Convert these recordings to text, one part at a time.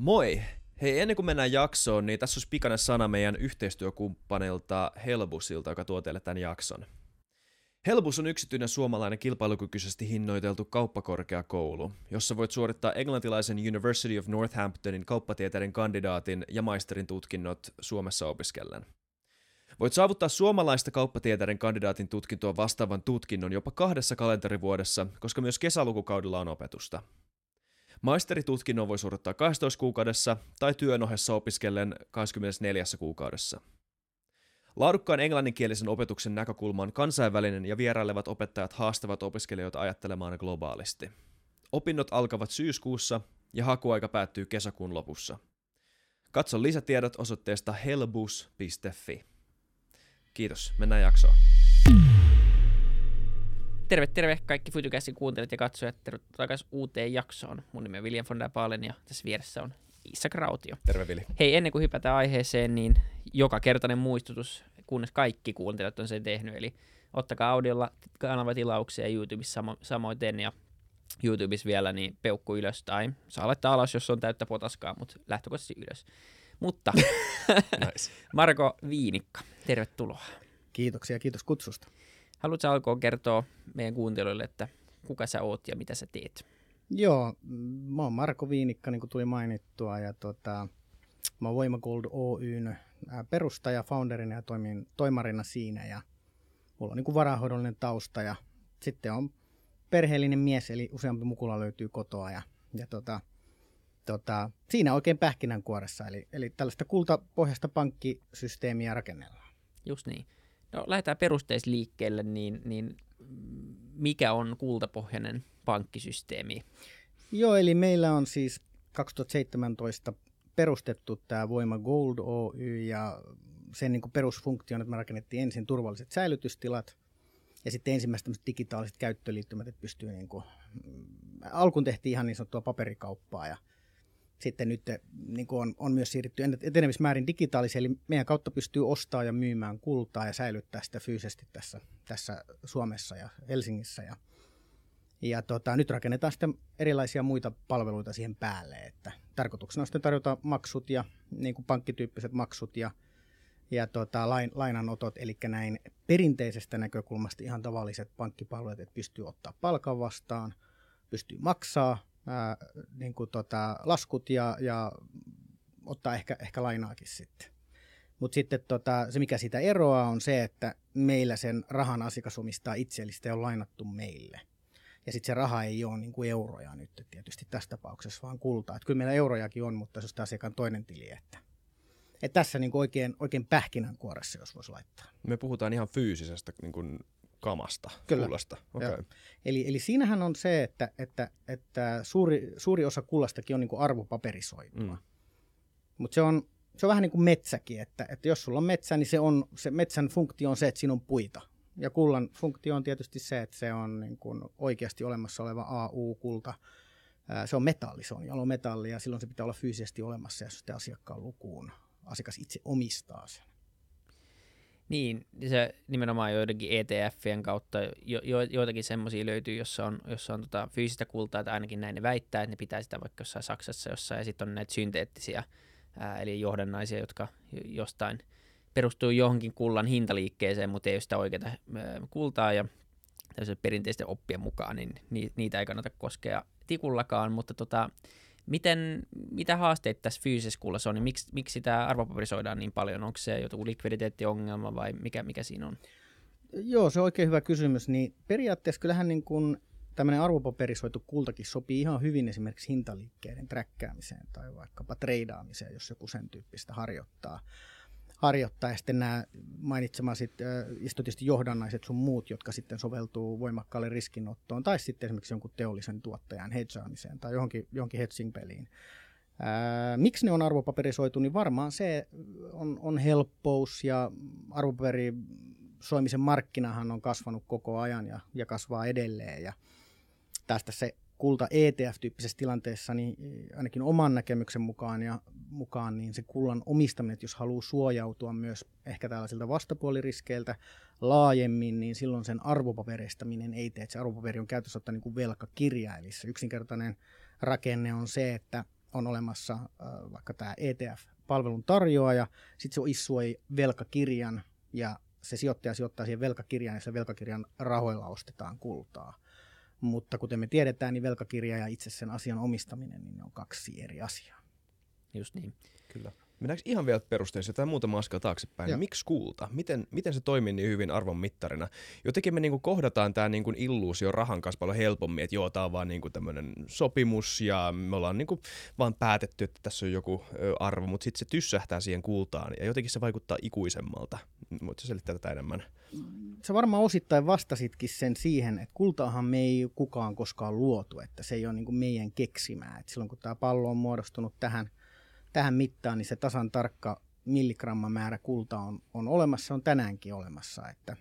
Moi! Hei, ennen kuin mennään jaksoon, niin tässä olisi pikainen sana meidän yhteistyökumppanilta Helbusilta, joka tuo teille tämän jakson. Helbus on yksityinen suomalainen kilpailukykyisesti hinnoiteltu kauppakorkeakoulu, jossa voit suorittaa englantilaisen University of Northamptonin kauppatieteiden kandidaatin ja maisterin tutkinnot Suomessa opiskellen. Voit saavuttaa suomalaista kauppatieteiden kandidaatin tutkintoa vastaavan tutkinnon jopa kahdessa kalenterivuodessa, koska myös kesälukukaudella on opetusta. Maisteritutkinnon voi suorittaa 12 kuukaudessa tai työn ohessa opiskellen 24 kuukaudessa. Laadukkaan englanninkielisen opetuksen näkökulma on kansainvälinen ja vierailevat opettajat haastavat opiskelijoita ajattelemaan globaalisti. Opinnot alkavat syyskuussa ja hakuaika päättyy kesäkuun lopussa. Katso lisätiedot osoitteesta helbus.fi. Kiitos, mennään jaksoon. Terve, terve kaikki Futucastin kuuntelijat ja katsojat. Tervetuloa takaisin uuteen jaksoon. Mun nimi on William von der Baalen ja tässä vieressä on Isak Rautio. Terve Vili. Hei, ennen kuin hypätään aiheeseen, niin joka kertainen muistutus, kunnes kaikki kuuntelijat on sen tehnyt. Eli ottakaa audiolla kanavatilauksia YouTubessa samo- samoin ja YouTubessa vielä, niin peukku ylös tai saa laittaa alas, jos on täyttä potaskaa, mutta lähtökohtaisesti ylös. Mutta nice. Marko Viinikka, tervetuloa. Kiitoksia, kiitos kutsusta. Haluatko alkoon kertoa meidän kuuntelijoille, että kuka sä oot ja mitä sä teet? Joo, mä oon Marko Viinikka, niin kuin tuli mainittua, ja tota, mä oon Voima Gold Oyn perustaja, founderina ja toimin toimarina siinä, ja mulla on niin kuin varahoidollinen tausta, ja sitten on perheellinen mies, eli useampi mukula löytyy kotoa, ja, ja tota, tota, siinä oikein pähkinänkuoressa, eli, eli tällaista kultapohjasta pankkisysteemiä rakennellaan. Just niin. No lähdetään perusteisliikkeelle, niin, niin mikä on kultapohjainen pankkisysteemi? Joo, eli meillä on siis 2017 perustettu tämä Voima Gold Oy ja sen niin perusfunktio on, että me rakennettiin ensin turvalliset säilytystilat ja sitten ensimmäiset digitaaliset käyttöliittymät, että pystyy niin kuin, mm, alkuun tehtiin ihan niin sanottua paperikauppaa ja sitten nyt niin on, on myös siirrytty etenemismäärin digitaaliseen, eli meidän kautta pystyy ostamaan ja myymään kultaa ja säilyttää sitä fyysisesti tässä, tässä Suomessa ja Helsingissä. Ja, ja tota, nyt rakennetaan sitten erilaisia muita palveluita siihen päälle, että tarkoituksena on sitten tarjota maksut ja niin kuin pankkityyppiset maksut ja, ja tota, lain, lainanotot, eli näin perinteisestä näkökulmasta ihan tavalliset pankkipalvelut, että pystyy ottaa palkan vastaan, pystyy maksaa ää, niin kuin tota, laskut ja, ja ottaa ehkä, ehkä lainaakin sitten. Mutta sitten tota, se, mikä sitä eroaa, on se, että meillä sen rahan asiakas omistaa itse, eli sitä on lainattu meille. Ja sitten se raha ei ole niin kuin euroja nyt tietysti tässä tapauksessa, vaan kultaa. Et kyllä meillä eurojakin on, mutta se on asiakkaan toinen tili. Että, et tässä niin kuin oikein, oikein pähkinänkuoressa, jos voisi laittaa. Me puhutaan ihan fyysisestä niin kuin kamasta, Kyllä. kullasta. Okay. Eli, eli siinähän on se, että, että, että suuri, suuri osa kullastakin on niin kuin arvopaperisoitua. Mm. Mutta se on, se on vähän niin kuin metsäkin, että, että jos sulla on metsä, niin se, on, se metsän funktio on se, että siinä on puita. Ja kullan funktio on tietysti se, että se on niin kuin oikeasti olemassa oleva AU-kulta. Se on metalli, se on metalli ja silloin se pitää olla fyysisesti olemassa ja sitten asiakkaan lukuun asiakas itse omistaa sen. Niin, se nimenomaan joidenkin ETFien kautta, jo, jo, joitakin semmoisia löytyy, jossa on, jossa on tota fyysistä kultaa, tai ainakin näin ne väittää, että ne pitää sitä vaikka jossain Saksassa jossain, ja sitten on näitä synteettisiä, ää, eli johdannaisia, jotka jostain perustuu johonkin kullan hintaliikkeeseen, mutta ei ole sitä oikeaa kultaa, ja perinteisten oppien mukaan, niin niitä ei kannata koskea tikullakaan, mutta tota, Miten, mitä haasteita tässä fyysisessä kullassa on, niin miksi, miksi sitä arvopaperisoidaan niin paljon? Onko se joku likviditeettiongelma vai mikä, mikä siinä on? Joo, se on oikein hyvä kysymys. Niin periaatteessa kyllähän niin kuin tämmöinen arvopaperisoitu kultakin sopii ihan hyvin esimerkiksi hintaliikkeiden träkkäämiseen tai vaikkapa treidaamiseen, jos joku sen tyyppistä harjoittaa harjoittaa. Ja sitten nämä mainitsemasit tietysti johdannaiset sun muut, jotka sitten soveltuu voimakkaalle riskinottoon tai sitten esimerkiksi jonkun teollisen tuottajan hedgeaamiseen tai johonkin, johonkin hedging-peliin. Miksi ne on arvopaperisoitu, niin varmaan se on, on helppous ja arvopaperisoimisen markkinahan on kasvanut koko ajan ja, ja kasvaa edelleen. Ja tästä se kulta ETF-tyyppisessä tilanteessa, niin ainakin oman näkemyksen mukaan, ja mukaan niin se kullan omistaminen, että jos haluaa suojautua myös ehkä tällaisilta vastapuoliriskeiltä laajemmin, niin silloin sen arvopaperistaminen ei tee, että se arvopaperi on käytössä ottaa niin kuin velkakirja, eli se yksinkertainen rakenne on se, että on olemassa äh, vaikka tämä ETF-palvelun tarjoaja, sitten se issuoi velkakirjan ja se sijoittaja sijoittaa siihen velkakirjaan ja se velkakirjan rahoilla ostetaan kultaa. Mutta kuten me tiedetään, niin velkakirja ja itse sen asian omistaminen niin ne on kaksi eri asiaa. Just niin. Kyllä. Mennäänkö ihan vielä perusteisiin tai muutama askel taaksepäin? Joo. Miksi kulta? Miten, miten se toimii niin hyvin arvon mittarina? Jotenkin me niinku kohdataan tämä niinku illuusio rahan kanssa paljon helpommin, että joo, tämä on vaan niinku tämmöinen sopimus ja me ollaan niinku vaan päätetty, että tässä on joku arvo, mutta sitten se tyssähtää siihen kultaan ja jotenkin se vaikuttaa ikuisemmalta. Voitko selittää tätä enemmän? Sä varmaan osittain vastasitkin sen siihen, että kultaahan me ei kukaan koskaan luotu, että se ei ole niin kuin meidän keksimää. Et silloin kun tämä pallo on muodostunut tähän, tähän mittaan, niin se tasan tarkka milligrammamäärä kulta on, on olemassa, se on tänäänkin olemassa. Että,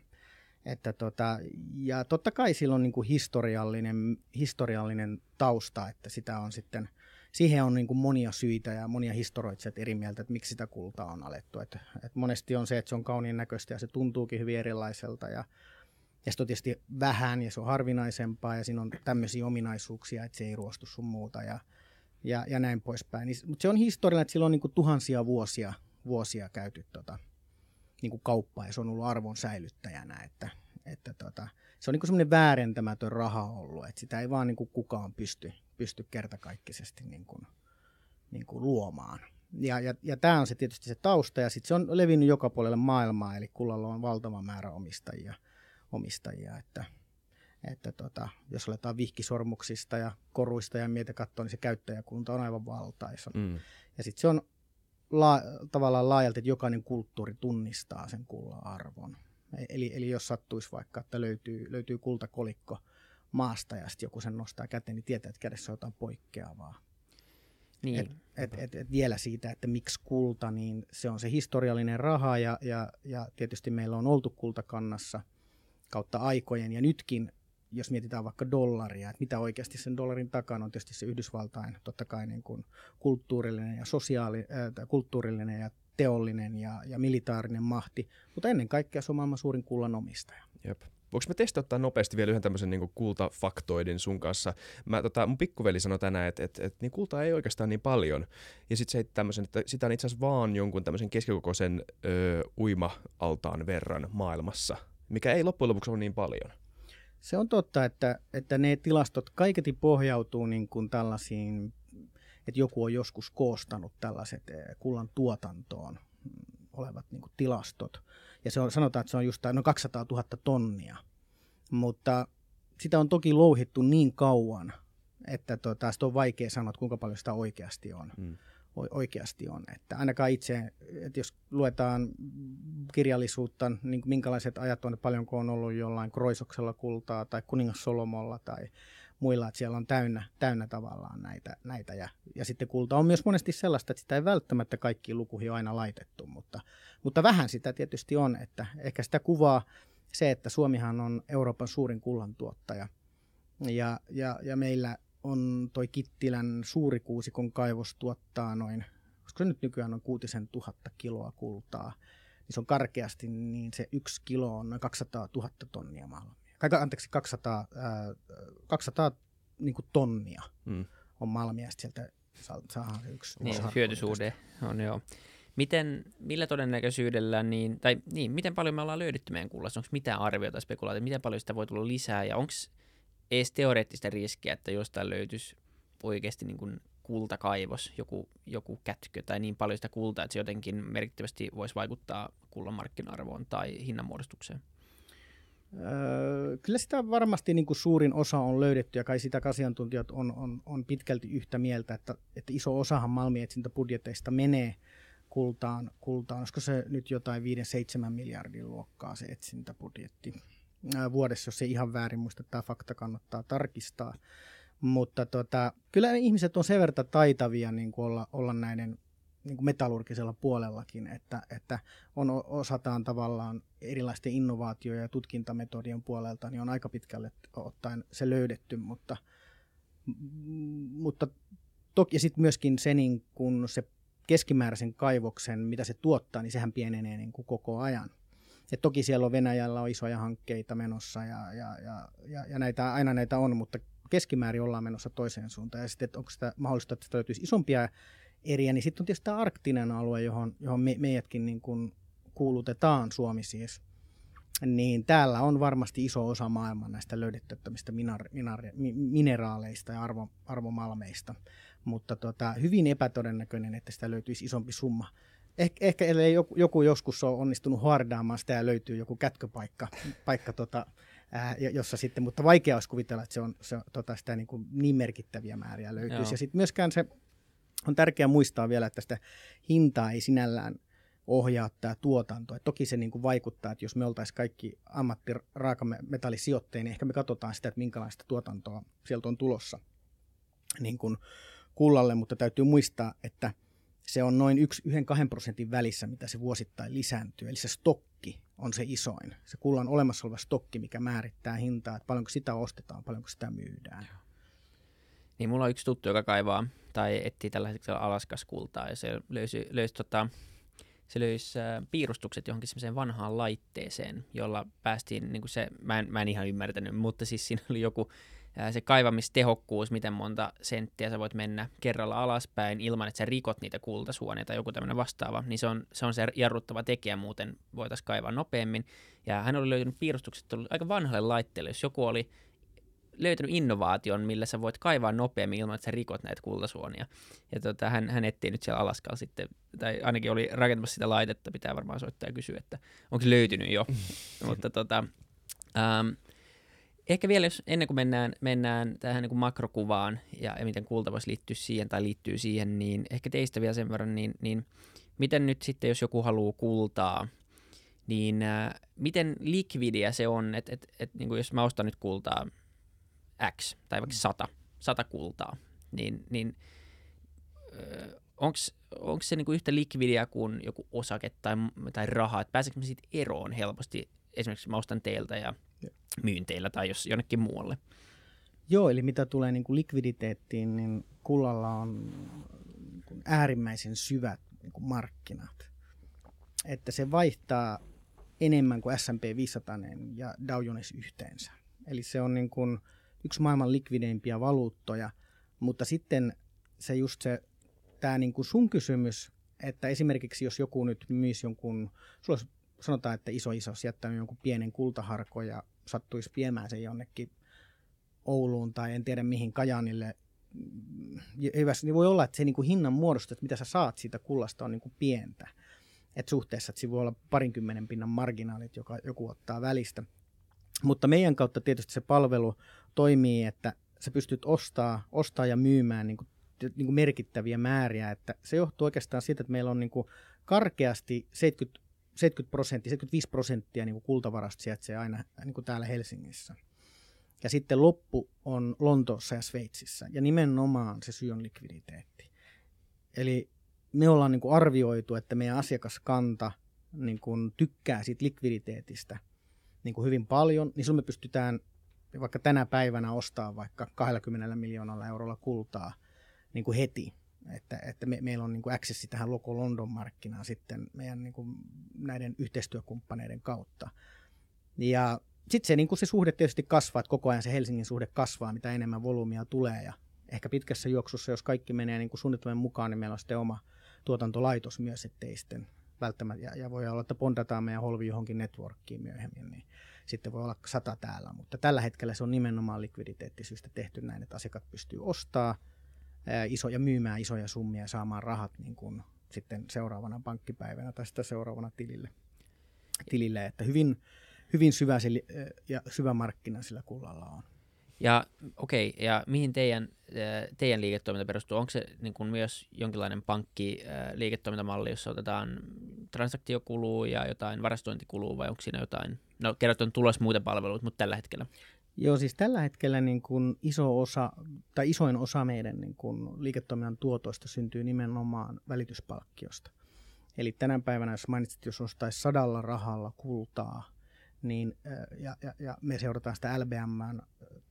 että tota, ja totta kai sillä on niin kuin historiallinen, historiallinen tausta, että sitä on sitten, siihen on niin kuin monia syitä ja monia historioitsijat eri mieltä, että miksi sitä kultaa on alettu. Että, että monesti on se, että se on kauniin näköistä ja se tuntuukin hyvin erilaiselta ja, ja sitten on tietysti vähän ja se on harvinaisempaa ja siinä on tämmöisiä ominaisuuksia, että se ei ruostu sun muuta ja, ja, ja näin poispäin. Niin, mutta se on historiallinen, että sillä on niin kuin tuhansia vuosia, vuosia käyty tota, niin kuin kauppaa ja se on ollut arvon säilyttäjänä, että, että tota, se on niin semmoinen väärentämätön raha ollut, että sitä ei vaan niin kuin kukaan pysty, pysty kertakaikkisesti niin kuin, niin kuin luomaan. Ja, ja, ja tämä on se tietysti se tausta, ja sitten se on levinnyt joka puolelle maailmaa, eli kullalla on valtava määrä omistajia, omistajia että, että tota, jos aletaan vihkisormuksista ja koruista ja mietä katsoa, niin se käyttäjäkunta on aivan valtaisa. Mm. Ja sitten se on la, tavallaan laajalti, että jokainen kulttuuri tunnistaa sen kullan arvon. E- Eli, eli jos sattuisi vaikka, että löytyy, löytyy kultakolikko maasta ja sitten joku sen nostaa käteen, niin tietää, että kädessä on jotain poikkeavaa. Niin. Et, et, et, et vielä siitä, että miksi kulta, niin se on se historiallinen raha ja, ja, ja tietysti meillä on oltu kultakannassa kautta aikojen ja nytkin, jos mietitään vaikka dollaria, että mitä oikeasti sen dollarin takana on tietysti se Yhdysvaltain totta kai niin kuin kulttuurillinen ja sosiaali, äh, kulttuurillinen ja teollinen ja, ja militaarinen mahti, mutta ennen kaikkea se on maailman suurin kullan omistaja. Jep. Voinko mä testauttaa nopeasti vielä yhden tämmöisen niin kultafaktoidin sun kanssa? Mä, tota, mun pikkuveli sanoi tänään, että et, et, niin kultaa ei oikeastaan niin paljon. Ja sitten se tämmöisen, että sitä on itse asiassa vaan jonkun tämmöisen keskikokoisen ö, uima-altaan verran maailmassa, mikä ei loppujen lopuksi ole niin paljon. Se on totta, että, että ne tilastot kaiketi pohjautuu niin kuin tällaisiin, että joku on joskus koostanut tällaiset eh, kullan tuotantoon mm, olevat niin kuin tilastot. Ja se on, sanotaan, että se on just noin 200 000 tonnia. Mutta sitä on toki louhittu niin kauan, että tota, sitä on vaikea sanoa, että kuinka paljon sitä oikeasti on. Mm. Oikeasti on. Että ainakaan itse, että jos luetaan kirjallisuutta, niin minkälaiset ajat on, paljonko on ollut jollain Kroisoksella kultaa tai kuningas Solomolla tai muilla, että siellä on täynnä, täynnä tavallaan näitä. näitä. Ja, ja sitten kulta on myös monesti sellaista, että sitä ei välttämättä kaikkiin lukuihin aina laitettu, mutta, mutta vähän sitä tietysti on, että ehkä sitä kuvaa se, että Suomihan on Euroopan suurin kullantuottaja ja, ja, ja meillä on toi Kittilän suurikuusikon kaivos tuottaa noin, koska se nyt nykyään on kuutisen tuhatta kiloa kultaa, niin se on karkeasti, niin se yksi kilo on noin 200 000 tonnia malmia. Kai, anteeksi, 200, ää, 200 niin kuin tonnia Mm. on malmia, ja sieltä saa- saadaan se yksi. Niin, hyötysuhde on joo. Miten, millä todennäköisyydellä, niin, tai niin, miten paljon me ollaan löydetty meidän kullassa? Onko mitään arviota tai spekulaatiota, miten paljon sitä voi tulla lisää, ja onko edes teoreettista riskiä, että jostain löytyisi oikeasti niin kuin kultakaivos, joku, joku kätkö tai niin paljon sitä kultaa, että se jotenkin merkittävästi voisi vaikuttaa kullan markkina-arvoon tai hinnanmuodostukseen. Öö, kyllä sitä varmasti niin kuin suurin osa on löydetty ja kai sitä asiantuntijat on, on, on pitkälti yhtä mieltä, että, että iso osahan malmietsintäbudjeteista menee kultaan, kultaan. Olisiko se nyt jotain 5-7 miljardin luokkaa se etsintäbudjetti vuodessa, jos ei ihan väärin muista, tämä fakta kannattaa tarkistaa. Mutta tota, kyllä ihmiset on sen verran taitavia niin kuin olla, olla näiden niin kuin metallurgisella puolellakin, että, että on, osataan tavallaan erilaisten innovaatio- ja tutkintametodien puolelta, niin on aika pitkälle ottaen se löydetty, mutta, m- mutta toki ja sitten myöskin se, niin kun se keskimääräisen kaivoksen, mitä se tuottaa, niin sehän pienenee niin kuin koko ajan. Et toki siellä on Venäjällä on isoja hankkeita menossa ja, ja, ja, ja, ja näitä, aina näitä on, mutta keskimäärin ollaan menossa toiseen suuntaan. Ja sitten, että onko sitä mahdollista, että sitä löytyisi isompia eriä, niin sitten on tietysti tämä arktinen alue, johon, johon me, meidätkin niin kuin kuulutetaan Suomi siis. Niin täällä on varmasti iso osa maailman näistä löydettävistä minar, minar, mineraaleista ja arvo, arvomalmeista, mutta tota, hyvin epätodennäköinen, että sitä löytyisi isompi summa. Eh, ehkä ellei joku, joku joskus on onnistunut hardaamaan sitä ja löytyy joku kätköpaikka, paikka, tota, ää, jossa sitten, mutta vaikea olisi kuvitella, että se on, se, tota, sitä niin, kuin niin merkittäviä määriä löytyisi. Joo. Ja sitten myöskään se on tärkeää muistaa vielä, että sitä hintaa ei sinällään ohjaa tämä tuotanto. Et toki se niin kuin vaikuttaa, että jos me oltaisiin kaikki ammattiraakametallisijoittajia, niin ehkä me katsotaan sitä, että minkälaista tuotantoa sieltä on tulossa niin kuin kullalle, mutta täytyy muistaa, että se on noin 1-2 prosentin välissä, mitä se vuosittain lisääntyy. Eli se stokki on se isoin. Se kullan olemassa oleva stokki, mikä määrittää hintaa, että paljonko sitä ostetaan, paljonko sitä myydään. Niin mulla on yksi tuttu, joka kaivaa tai etsii tällä hetkellä Alaskas kultaa ja se löysi, löysi, tota, se löysi äh, piirustukset johonkin semmoiseen vanhaan laitteeseen, jolla päästiin, niin kuin se, mä en, mä en ihan ymmärtänyt, mutta siis siinä oli joku se kaivamistehokkuus, miten monta senttiä sä voit mennä kerralla alaspäin ilman, että sä rikot niitä kultasuonia tai joku tämmöinen vastaava, niin se on, se on se jarruttava tekijä, muuten voitaisiin kaivaa nopeammin. Ja hän oli löytynyt piirustukset aika vanhalle laitteelle, jos joku oli löytänyt innovaation, millä sä voit kaivaa nopeammin ilman, että sä rikot näitä kultasuonia. Ja tota, hän, hän etsii nyt siellä Alaskalla sitten, tai ainakin oli rakentamassa sitä laitetta, pitää varmaan soittaa ja kysyä, että onko se löytynyt jo. Mutta tota, ähm, ehkä vielä, jos ennen kuin mennään, mennään tähän niin kuin makrokuvaan ja, ja miten kulta voisi liittyä siihen tai liittyy siihen, niin ehkä teistä vielä sen verran, niin, niin miten nyt sitten, jos joku haluaa kultaa, niin äh, miten likvidiä se on, että et, et, niin jos mä ostan nyt kultaa X tai vaikka 100, 100 kultaa, niin, niin onko se niinku yhtä likvidiä kuin joku osake tai, tai raha, että pääseekö siitä eroon helposti, esimerkiksi mä ostan teiltä ja myyn teillä tai jos jonnekin muualle? Joo, eli mitä tulee niin kuin likviditeettiin, niin kullalla on niin äärimmäisen syvät niin kuin markkinat. Että se vaihtaa enemmän kuin S&P 500 ja Dow Jones yhteensä. Eli se on niin kuin, yksi maailman likvideimpia valuuttoja, mutta sitten se just se, tämä niin kuin sun kysymys, että esimerkiksi jos joku nyt myisi jonkun, sulla sanotaan, että iso iso olisi jättänyt jonkun pienen kultaharkon ja sattuisi viemään sen jonnekin Ouluun tai en tiedä mihin Kajanille, niin voi olla, että se niin kuin hinnan muodosta, että mitä sä saat siitä kullasta on niin kuin pientä. Et suhteessa, että siinä voi olla parinkymmenen pinnan marginaalit, joka joku ottaa välistä. Mutta meidän kautta tietysti se palvelu toimii, että sä pystyt ostaa, ostaa ja myymään niin kuin, niin kuin merkittäviä määriä. Että se johtuu oikeastaan siitä, että meillä on niin kuin karkeasti 70, 70 prosenttia, 75 prosenttia niin kultavarasta sijaitsee aina niin kuin täällä Helsingissä. Ja sitten loppu on Lontoossa ja Sveitsissä. Ja nimenomaan se syy on likviditeetti. Eli me ollaan niin kuin arvioitu, että meidän asiakaskanta niin kuin tykkää siitä likviditeetistä niin kuin hyvin paljon, niin silloin me pystytään vaikka tänä päivänä ostaa vaikka 20 miljoonalla eurolla kultaa niin kuin heti. Että, että me, meillä on niin kuin accessi tähän Loco London-markkinaan sitten meidän niin kuin näiden yhteistyökumppaneiden kautta. Ja sitten se, niin se suhde tietysti kasvaa, että koko ajan se Helsingin suhde kasvaa, mitä enemmän volyymia tulee. Ja ehkä pitkässä juoksussa, jos kaikki menee niin kuin suunnitelmien mukaan, niin meillä on sitten oma tuotantolaitos myös, ettei sitten välttämättä, ja, ja voi olla, että pondataan meidän holvi johonkin networkkiin myöhemmin, niin sitten voi olla sata täällä, mutta tällä hetkellä se on nimenomaan likviditeettisyistä tehty näin, että asiakkaat pystyy ostaa isoja, myymään isoja summia ja saamaan rahat niin kuin sitten seuraavana pankkipäivänä tai sitä seuraavana tilille. tilille että hyvin, hyvin syvä, ja syvä markkina sillä kullalla on. Ja okei, okay, ja mihin teidän, teidän liiketoiminta perustuu? Onko se niin kuin myös jonkinlainen pankki liiketoimintamalli, jossa otetaan transaktiokuluu ja jotain varastointikuluu vai onko siinä jotain, no kerrot on tulos muuten palveluita, mutta tällä hetkellä? Joo, siis tällä hetkellä niin kuin iso osa, tai isoin osa meidän niin kuin liiketoiminnan tuotoista syntyy nimenomaan välityspalkkiosta. Eli tänä päivänä, jos mainitsit, jos ostaisi sadalla rahalla kultaa, niin, ja, ja, ja me seurataan sitä LBM,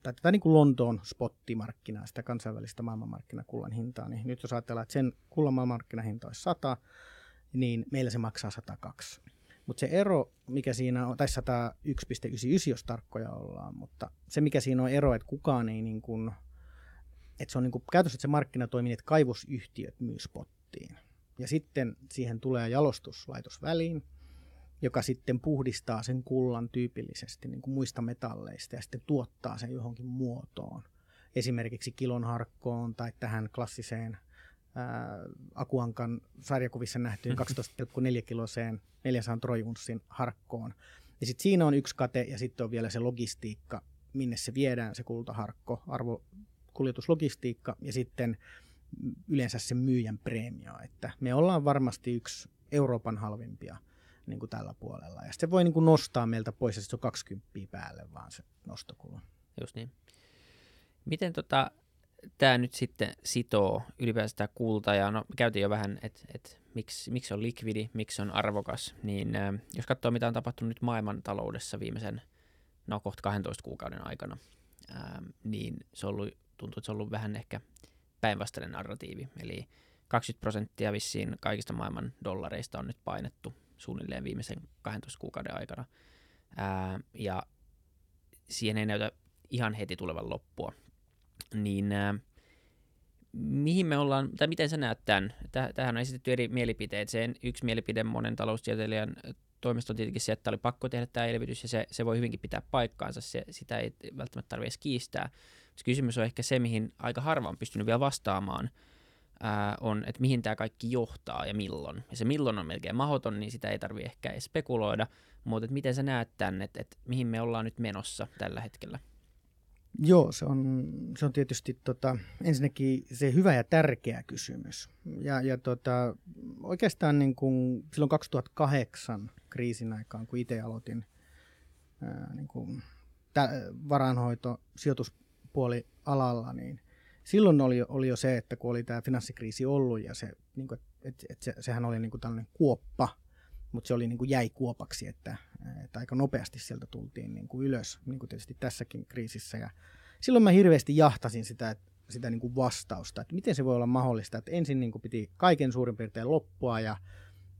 tai tätä niin kuin Lontoon spottimarkkinaa, sitä kansainvälistä maailmanmarkkinakullan hintaa, niin nyt jos ajatellaan, että sen kullan maailmanmarkkinahinta olisi 100, niin meillä se maksaa 102. Mutta se ero, mikä siinä on, tai 101,99 jos tarkkoja ollaan, mutta se mikä siinä on ero, että kukaan ei niin kuin, että se on niin kuin, käytössä että se markkina toimii, että kaivosyhtiöt myy spottiin. Ja sitten siihen tulee jalostuslaitos väliin, joka sitten puhdistaa sen kullan tyypillisesti niin kuin muista metalleista ja sitten tuottaa sen johonkin muotoon. Esimerkiksi kilon harkkoon tai tähän klassiseen Akuankan sarjakuvissa nähtyyn 12,4 kiloseen 400 trojunssin harkkoon. Ja sitten siinä on yksi kate ja sitten on vielä se logistiikka, minne se viedään se kultaharkko, arvokuljetuslogistiikka ja sitten yleensä se myyjän preemio. Että me ollaan varmasti yksi Euroopan halvimpia niin kuin tällä puolella. Ja se voi niin kuin nostaa meiltä pois, ja se on 20 päälle vaan se nostokulu. Just niin. Miten tota, tämä nyt sitten sitoo ylipäänsä tämä kulta, ja no käytiin jo vähän, että et, miksi, miksi on likvidi, miksi on arvokas, niin äh, jos katsoo mitä on tapahtunut nyt maailman taloudessa viimeisen, no kohta 12 kuukauden aikana, äh, niin se on ollut, tuntuu, että se on ollut vähän ehkä päinvastainen narratiivi, eli 20 prosenttia vissiin kaikista maailman dollareista on nyt painettu suunnilleen viimeisen 12 kuukauden aikana. Ää, ja siihen ei näytä ihan heti tulevan loppua. Niin ää, mihin me ollaan, tai miten sä näet tämän? Tähän on esitetty eri mielipiteet. Sen yksi mielipide monen taloustieteilijän toimesta on tietenkin se, että oli pakko tehdä tämä elvytys, ja se, se voi hyvinkin pitää paikkaansa, se, sitä ei välttämättä tarvitse kiistää. Se kysymys on ehkä se, mihin aika harva on pystynyt vielä vastaamaan, ää, on, että mihin tämä kaikki johtaa ja milloin. Ja se milloin on melkein mahdoton, niin sitä ei tarvitse ehkä edes spekuloida, mutta miten sä näet tämän, että, että mihin me ollaan nyt menossa tällä hetkellä? Joo, se on, se on tietysti tota, ensinnäkin se hyvä ja tärkeä kysymys. Ja, ja tota, oikeastaan niin kuin silloin 2008 kriisin aikaan, kun itse aloitin niin varanhoito, sijoituspuoli alalla, niin silloin oli, oli jo se, että kun oli tämä finanssikriisi ollut ja se, niin kuin, et, et se, sehän oli niin tällainen kuoppa, mutta se oli niin kuin jäi kuopaksi, että, että aika nopeasti sieltä tultiin niin kuin ylös, niin kuin tietysti tässäkin kriisissä. Ja silloin mä hirveästi jahtasin sitä, sitä niin kuin vastausta, että miten se voi olla mahdollista, että ensin niin kuin piti kaiken suurin piirtein loppua ja,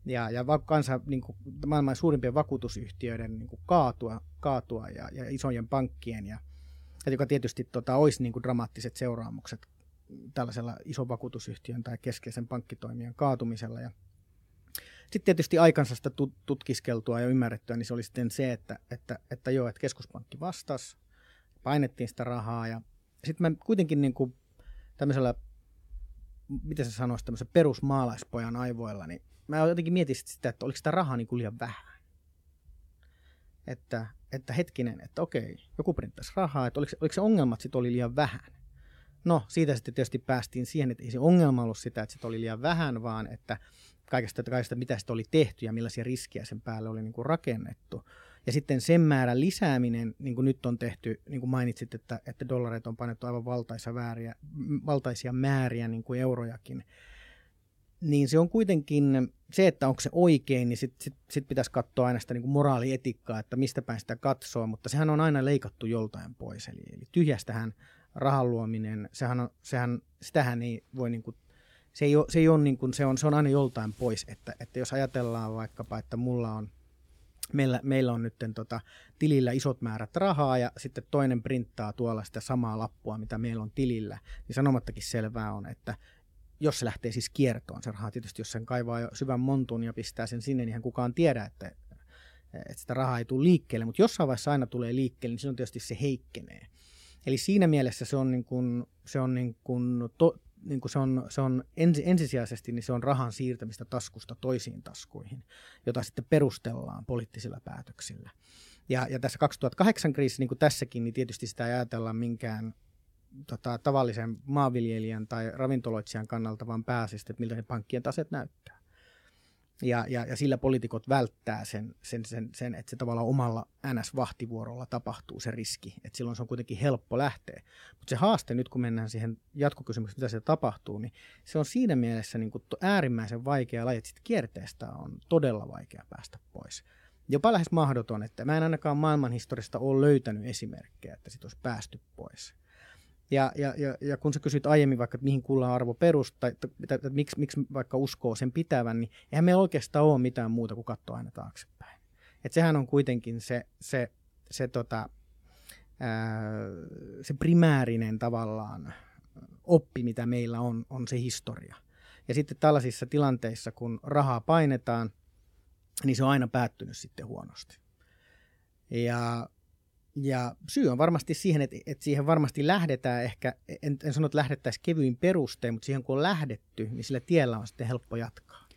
ja, ja kansa, niin kuin, maailman suurimpien vakuutusyhtiöiden niin kuin kaatua, kaatua ja, ja isojen pankkien ja joka tietysti tota, olisi niin kuin dramaattiset seuraamukset tällaisella ison vakuutusyhtiön tai keskeisen pankkitoimijan kaatumisella. Ja sitten tietysti aikansa sitä tutkiskeltua ja ymmärrettyä, niin se oli sitten se, että, että, että joo, että keskuspankki vastasi, painettiin sitä rahaa ja sitten mä kuitenkin niin kuin tämmöisellä, miten se sanoisi, tämmöisen perusmaalaispojan aivoilla, niin mä jotenkin mietin sitä, että oliko sitä rahaa niin kuin liian vähän. Että, että hetkinen, että okei, joku printtasi rahaa, että oliko, oliko se ongelma, että sitä oli liian vähän. No, siitä sitten tietysti päästiin siihen, että ei se ongelma ollut sitä, että sitä oli liian vähän, vaan että kaikesta, kaikesta mitä sitä oli tehty ja millaisia riskejä sen päälle oli niin kuin rakennettu. Ja sitten sen määrän lisääminen, niin kuin nyt on tehty, niin kuin mainitsit, että, että dollareita on painettu aivan valtaisia, vääriä, valtaisia määriä, niin kuin eurojakin, niin se on kuitenkin se, että onko se oikein, niin sitten sit, sit pitäisi katsoa aina sitä niin moraalietiikkaa, että mistä päin sitä katsoo, mutta sehän on aina leikattu joltain pois. Eli, eli tyhjästähän rahan luominen, sehän, on, sehän, sitähän ei voi niin kuin, se ei ole, se, ei ole niin kuin, se, on, se on aina joltain pois, että, että jos ajatellaan vaikkapa, että mulla on meillä, meillä on nyt tota, tilillä isot määrät rahaa ja sitten toinen printtaa tuolla sitä samaa lappua, mitä meillä on tilillä, niin sanomattakin selvää on, että jos se lähtee siis kiertoon, se raha tietysti, jos sen kaivaa jo syvän montun ja pistää sen sinne, niin hän kukaan tiedä, että, että sitä rahaa ei tule liikkeelle, mutta jossain vaiheessa aina tulee liikkeelle, niin silloin tietysti se heikkenee. Eli siinä mielessä se on, niin kuin, se on, niin kuin to, niin kuin se on, se on ensi, ensisijaisesti niin se on rahan siirtämistä taskusta toisiin taskuihin, jota sitten perustellaan poliittisilla päätöksillä. Ja, ja tässä 2008 kriisissä, niin kuin tässäkin, niin tietysti sitä ei ajatella minkään tota, tavallisen maanviljelijän tai ravintoloitsijan kannalta, vaan pääsistä, että miltä ne pankkien taset näyttää. Ja, ja, ja sillä poliitikot välttää sen, sen, sen, sen, että se tavallaan omalla NS-vahtivuorolla tapahtuu se riski. Että silloin se on kuitenkin helppo lähteä. Mutta se haaste nyt, kun mennään siihen jatkokysymykseen, mitä se tapahtuu, niin se on siinä mielessä niin kuin äärimmäisen vaikea laji, että kierteestä on todella vaikea päästä pois. Jopa lähes mahdoton, että mä en ainakaan maailmanhistoriasta ole löytänyt esimerkkejä, että siitä olisi päästy pois. Ja, ja, ja, ja kun sä kysyt aiemmin vaikka, että mihin kullan arvo perustuu, tai että, että, että miksi, miksi vaikka uskoo sen pitävän, niin eihän meillä oikeastaan ole mitään muuta kuin katsoa aina taaksepäin. että sehän on kuitenkin se, se, se, tota, ää, se primäärinen tavallaan oppi, mitä meillä on, on se historia. Ja sitten tällaisissa tilanteissa, kun rahaa painetaan, niin se on aina päättynyt sitten huonosti. Ja, ja syy on varmasti siihen, että, että siihen varmasti lähdetään ehkä, en, en sano, että lähdettäisiin kevyin perustein, mutta siihen kun on lähdetty, niin sillä tiellä on sitten helppo jatkaa.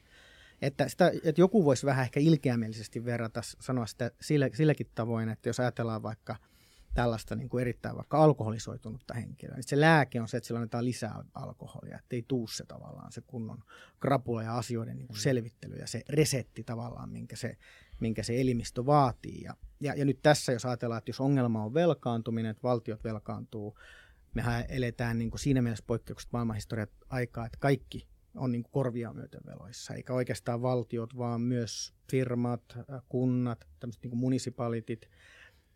Että, sitä, että joku voisi vähän ehkä ilkeämielisesti verrata, sanoa sitä sillä, silläkin tavoin, että jos ajatellaan vaikka – tällaista niin kuin erittäin vaikka alkoholisoitunutta henkilöä, niin se lääke on se, että sillä annetaan lisää alkoholia, että ei tuu se tavallaan se kunnon krapula ja asioiden niin kuin mm. selvittely ja se resetti tavallaan, minkä se, minkä se elimistö vaatii. Ja, ja, ja nyt tässä, jos ajatellaan, että jos ongelma on velkaantuminen, että valtiot velkaantuu, mehän eletään niin kuin siinä mielessä poikkeuksesta maailmanhistoriat aikaa, että kaikki on niin kuin korvia myöten veloissa, eikä oikeastaan valtiot, vaan myös firmat, kunnat, tämmöiset niin kuin municipalitit,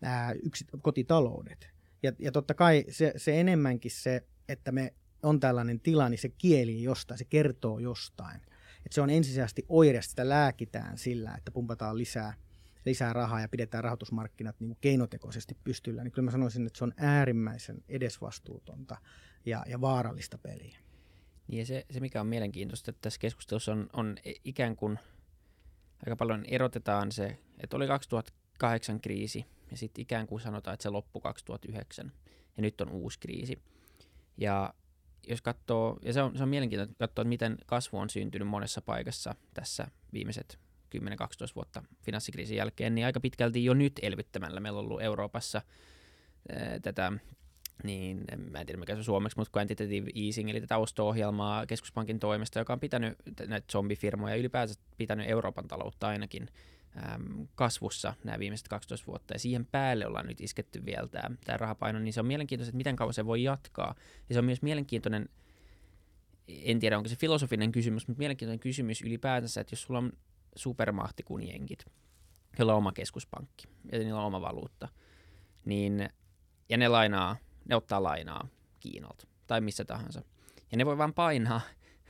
ää, yksi, kotitaloudet. Ja, ja totta kai se, se enemmänkin se, että me on tällainen tila, niin se kieli jostain, se kertoo jostain. Et se on ensisijaisesti oire, sitä lääkitään sillä, että pumpataan lisää, lisää rahaa ja pidetään rahoitusmarkkinat niin keinotekoisesti pystyllä. Niin kyllä mä sanoisin, että se on äärimmäisen edesvastuutonta ja, ja vaarallista peliä. Niin ja se, se, mikä on mielenkiintoista, että tässä keskustelussa on, on ikään kuin aika paljon erotetaan se, että oli 2008 kriisi, ja sitten ikään kuin sanotaan, että se loppui 2009 ja nyt on uusi kriisi. Ja jos katsoo, ja se on, se on mielenkiintoista katsoa, että miten kasvu on syntynyt monessa paikassa tässä viimeiset 10-12 vuotta finanssikriisin jälkeen, niin aika pitkälti jo nyt elvyttämällä meillä on ollut Euroopassa ää, tätä niin mä en tiedä mikä se on suomeksi, mutta quantitative easing, eli tätä osto-ohjelmaa keskuspankin toimesta, joka on pitänyt näitä zombifirmoja ylipäänsä pitänyt Euroopan taloutta ainakin äm, kasvussa nämä viimeiset 12 vuotta, ja siihen päälle ollaan nyt isketty vielä tämä, tämä rahapaino, niin se on mielenkiintoista, että miten kauan se voi jatkaa. Ja se on myös mielenkiintoinen, en tiedä onko se filosofinen kysymys, mutta mielenkiintoinen kysymys ylipäätänsä, että jos sulla on supermahti kuin jenkit, jolla on oma keskuspankki ja niillä on oma valuutta, niin, ja ne lainaa, ne ottaa lainaa Kiinalta tai missä tahansa, ja ne voi vain painaa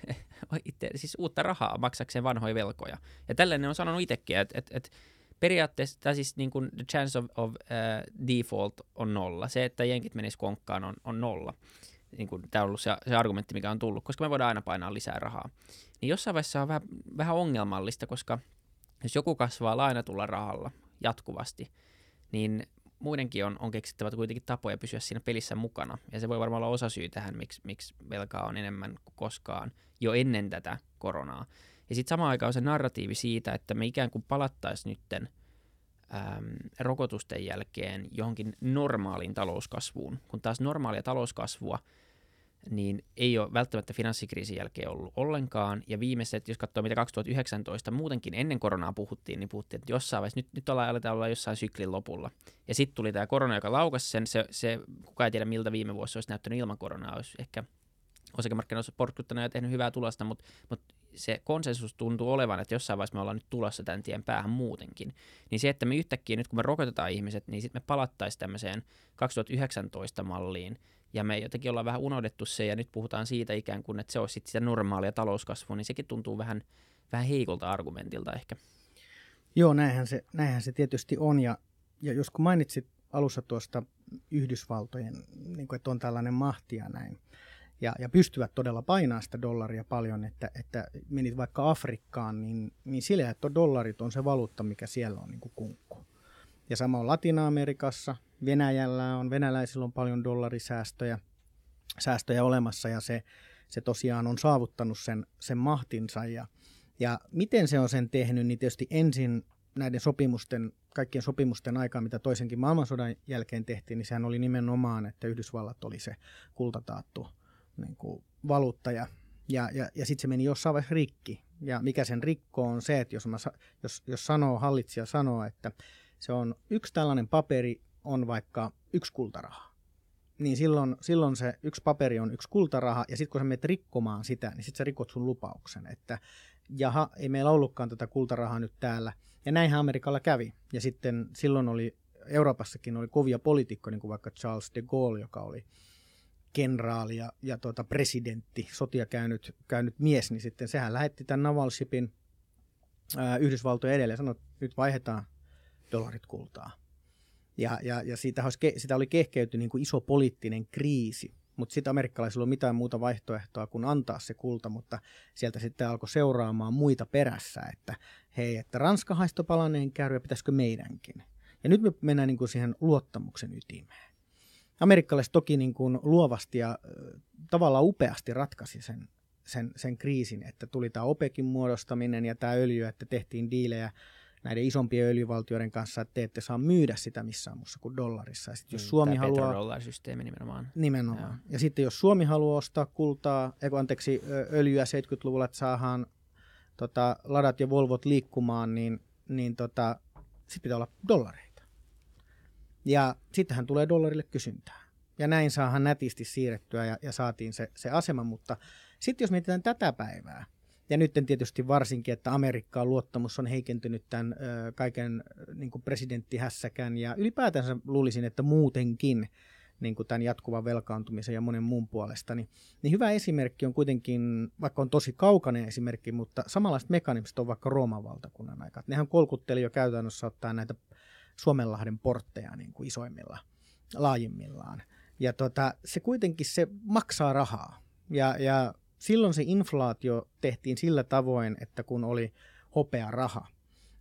itse, siis uutta rahaa maksakseen vanhoja velkoja. Ja tällainen on sanonut itsekin, että et, et periaatteessa, tai siis niin kuin the chance of, of uh, default on nolla. Se, että jenkit menisi konkkaan on, on nolla. Niin kuin, tämä on ollut se, se argumentti, mikä on tullut, koska me voidaan aina painaa lisää rahaa. Niin jossain vaiheessa on vähän, vähän ongelmallista, koska jos joku kasvaa lainatulla rahalla jatkuvasti, niin muidenkin on, on keksittävä kuitenkin tapoja pysyä siinä pelissä mukana. Ja se voi varmaan olla osa syy tähän, miksi, miksi velkaa on enemmän kuin koskaan jo ennen tätä koronaa. Ja sitten samaan aikaan on se narratiivi siitä, että me ikään kuin palattaisiin nytten äm, rokotusten jälkeen johonkin normaaliin talouskasvuun, kun taas normaalia talouskasvua – niin ei ole välttämättä finanssikriisin jälkeen ollut ollenkaan. Ja viimeiset, jos katsoo mitä 2019 muutenkin ennen koronaa puhuttiin, niin puhuttiin, että jossain vaiheessa, nyt, nyt ollaan, aletaan olla jossain syklin lopulla. Ja sitten tuli tämä korona, joka laukasi sen. Se, se, kukaan ei tiedä, miltä viime vuosi olisi näyttänyt ilman koronaa. Olisi ehkä osakemarkkinoissa porkkuttanut ja tehnyt hyvää tulosta, mutta, mutta se konsensus tuntuu olevan, että jossain vaiheessa me ollaan nyt tulossa tämän tien päähän muutenkin. Niin se, että me yhtäkkiä nyt kun me rokotetaan ihmiset, niin sitten me palattaisiin tämmöiseen 2019 malliin, ja me jotenkin ollaan vähän unohdettu se, ja nyt puhutaan siitä ikään kuin, että se olisi sitä normaalia talouskasvua, niin sekin tuntuu vähän, vähän heikolta argumentilta ehkä. Joo, näinhän se, näinhän se tietysti on, ja, ja jos kun mainitsit alussa tuosta Yhdysvaltojen, niin kuin, että on tällainen mahtia näin, ja, ja pystyvät todella painaa sitä dollaria paljon, että, että menit vaikka Afrikkaan, niin, niin sillä, että dollarit on se valuutta, mikä siellä on niin kuin kunkku. Ja sama on Latina-Amerikassa, Venäjällä on, venäläisillä on paljon dollarisäästöjä säästöjä olemassa ja se, se tosiaan on saavuttanut sen, sen mahtinsa. Ja, ja miten se on sen tehnyt, niin tietysti ensin näiden sopimusten, kaikkien sopimusten aikaa, mitä toisenkin maailmansodan jälkeen tehtiin, niin sehän oli nimenomaan, että Yhdysvallat oli se kultataattu niin kuin valuutta ja, ja, ja, ja sitten se meni jossain vaiheessa rikki. Ja mikä sen rikko on se, että jos, mä, jos, jos sanoo, hallitsija sanoo, että se on yksi tällainen paperi on vaikka yksi kultaraha, niin silloin, silloin se yksi paperi on yksi kultaraha, ja sitten kun sä menet rikkomaan sitä, niin sitten sä rikot sun lupauksen, että jaha, ei meillä ollutkaan tätä kultarahaa nyt täällä. Ja näinhän Amerikalla kävi. Ja sitten silloin oli, Euroopassakin oli kovia poliitikkoja, niin kuin vaikka Charles de Gaulle, joka oli kenraali ja, ja tuota presidentti, sotia käynyt, käynyt mies, niin sitten sehän lähetti tämän Navalshipin Yhdysvaltojen edelleen ja sanoi, että nyt vaihdetaan dollarit kultaa. Ja, ja, ja siitä, olisi, sitä oli kehkeyty niin kuin iso poliittinen kriisi, mutta sitten amerikkalaisilla ei mitään muuta vaihtoehtoa kuin antaa se kulta, mutta sieltä sitten alkoi seuraamaan muita perässä, että hei, että Ranska haistoi palaneen kärryä, pitäisikö meidänkin? Ja nyt me mennään niin kuin siihen luottamuksen ytimeen. Amerikkalaiset toki niin kuin luovasti ja tavallaan upeasti ratkaisi sen, sen, sen kriisin, että tuli tämä OPEKin muodostaminen ja tämä öljy, että tehtiin diilejä näiden isompien öljyvaltioiden kanssa, että te ette saa myydä sitä missään muussa kuin dollarissa. Ja sit jos mm, Suomi haluaa... nimenomaan. Nimenomaan. Ja. ja sitten jos Suomi haluaa ostaa kultaa, eikö anteeksi, öljyä 70-luvulla, että saadaan tota, ladat ja volvot liikkumaan, niin, niin tota, sitten pitää olla dollareita. Ja sittenhän tulee dollarille kysyntää. Ja näin saahan nätisti siirrettyä ja, ja saatiin se, se asema, mutta sitten jos mietitään tätä päivää, ja nyt tietysti varsinkin, että Amerikkaan luottamus on heikentynyt tämän ö, kaiken niin kuin presidenttihässäkään ja ylipäätänsä luulisin, että muutenkin niin kuin tämän jatkuvan velkaantumisen ja monen muun puolesta, niin, niin hyvä esimerkki on kuitenkin, vaikka on tosi kaukainen esimerkki, mutta samanlaiset mekanismit on vaikka Rooman valtakunnan aika. Nehän kolkutteli jo käytännössä ottaa näitä Suomenlahden portteja niin kuin isoimmilla, laajimmillaan. Ja tota, se kuitenkin se maksaa rahaa. Ja, ja silloin se inflaatio tehtiin sillä tavoin, että kun oli hopea raha,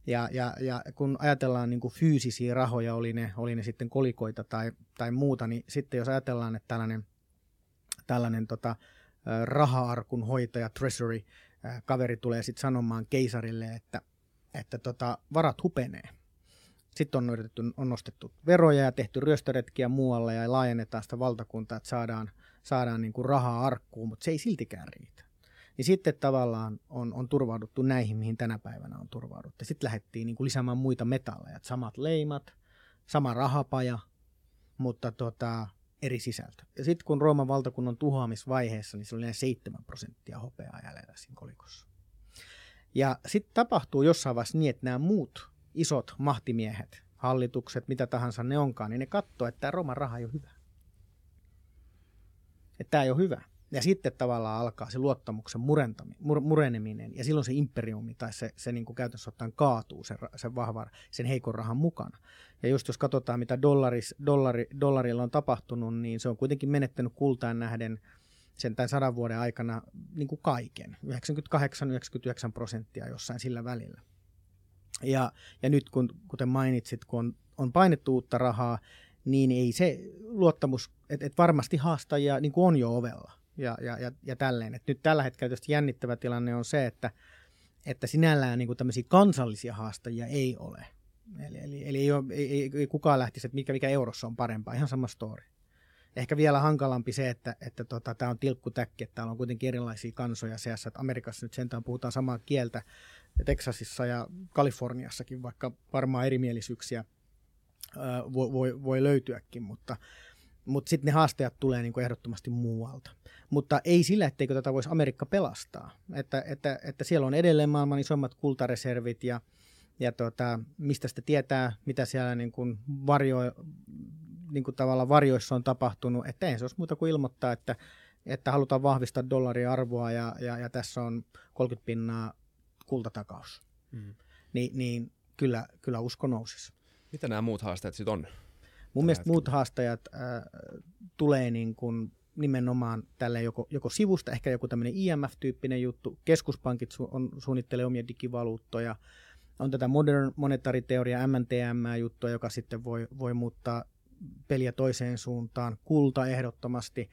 ja, ja, ja kun ajatellaan niin kuin fyysisiä rahoja, oli ne, oli ne sitten kolikoita tai, tai muuta, niin sitten jos ajatellaan, että tällainen, tällainen tota, raha-arkun hoitaja, treasury, kaveri tulee sitten sanomaan keisarille, että, että tota, varat hupenee. Sitten on, yritetty, on nostettu veroja ja tehty ryöstöretkiä muualle ja laajennetaan sitä valtakuntaa, että saadaan – saadaan niin kuin rahaa arkkuun, mutta se ei siltikään riitä. Niin sitten tavallaan on, on turvauduttu näihin, mihin tänä päivänä on turvauduttu. Sitten lähdettiin niin kuin lisäämään muita metalleja, samat leimat, sama rahapaja, mutta tota, eri sisältö. Ja sitten kun Rooman valtakunnan tuhoamisvaiheessa, niin se oli 7 prosenttia hopeaa jäljellä siinä kolikossa. Ja sitten tapahtuu jossain vaiheessa niin, että nämä muut isot mahtimiehet, hallitukset, mitä tahansa ne onkaan, niin ne katsoo, että tämä Rooman raha ei ole hyvä että tämä ei ole hyvä. Ja sitten tavallaan alkaa se luottamuksen mur, mureneminen, ja silloin se imperiumi tai se, se niin kuin käytännössä ottaen kaatuu sen, sen vahvan, sen heikon rahan mukana. Ja just jos katsotaan, mitä dollaris, dollari, dollarilla on tapahtunut, niin se on kuitenkin menettänyt kultaan nähden sen tämän sadan vuoden aikana niin kuin kaiken, 98-99 prosenttia jossain sillä välillä. Ja, ja nyt kun, kuten mainitsit, kun on, on painettu uutta rahaa, niin ei se luottamus, että et varmasti haastajia niin kuin on jo ovella ja, ja, ja, ja tälleen. Et nyt tällä hetkellä tietysti jännittävä tilanne on se, että, että sinällään niin kuin tämmöisiä kansallisia haastajia ei ole. Eli, eli, eli ei, ole, ei, ei, kukaan lähtisi, että mikä, mikä eurossa on parempaa, ihan sama story. Ehkä vielä hankalampi se, että, että tota, tämä on tilkkutäkki, että täällä on kuitenkin erilaisia kansoja seassa, että Amerikassa nyt sentään puhutaan samaa kieltä, Teksasissa ja Kaliforniassakin, vaikka varmaan erimielisyyksiä voi, voi, voi löytyäkin, mutta, mutta sitten ne haasteet tulee niin kuin ehdottomasti muualta. Mutta ei sillä, etteikö tätä voisi Amerikka pelastaa. Että, että, että siellä on edelleen maailman isommat kultareservit ja, ja tota, mistä sitä tietää, mitä siellä niin kuin varjo, niin kuin tavallaan varjoissa on tapahtunut. Että ei se olisi muuta kuin ilmoittaa, että, että halutaan vahvistaa dollarin arvoa ja, ja, ja tässä on 30 pinnaa kultatakaus. Mm. Ni, niin kyllä, kyllä usko nousisi. Mitä nämä muut haasteet sitten on? Mun mielestä hetkellä? muut haastajat äh, tulee niin kuin nimenomaan tälle joko, joko sivusta, ehkä joku tämmöinen IMF-tyyppinen juttu. Keskuspankit su- on, suunnittelee omia digivaluuttoja. On tätä modern monetary teoria, MNTM-juttua, joka sitten voi, voi muuttaa peliä toiseen suuntaan. Kulta ehdottomasti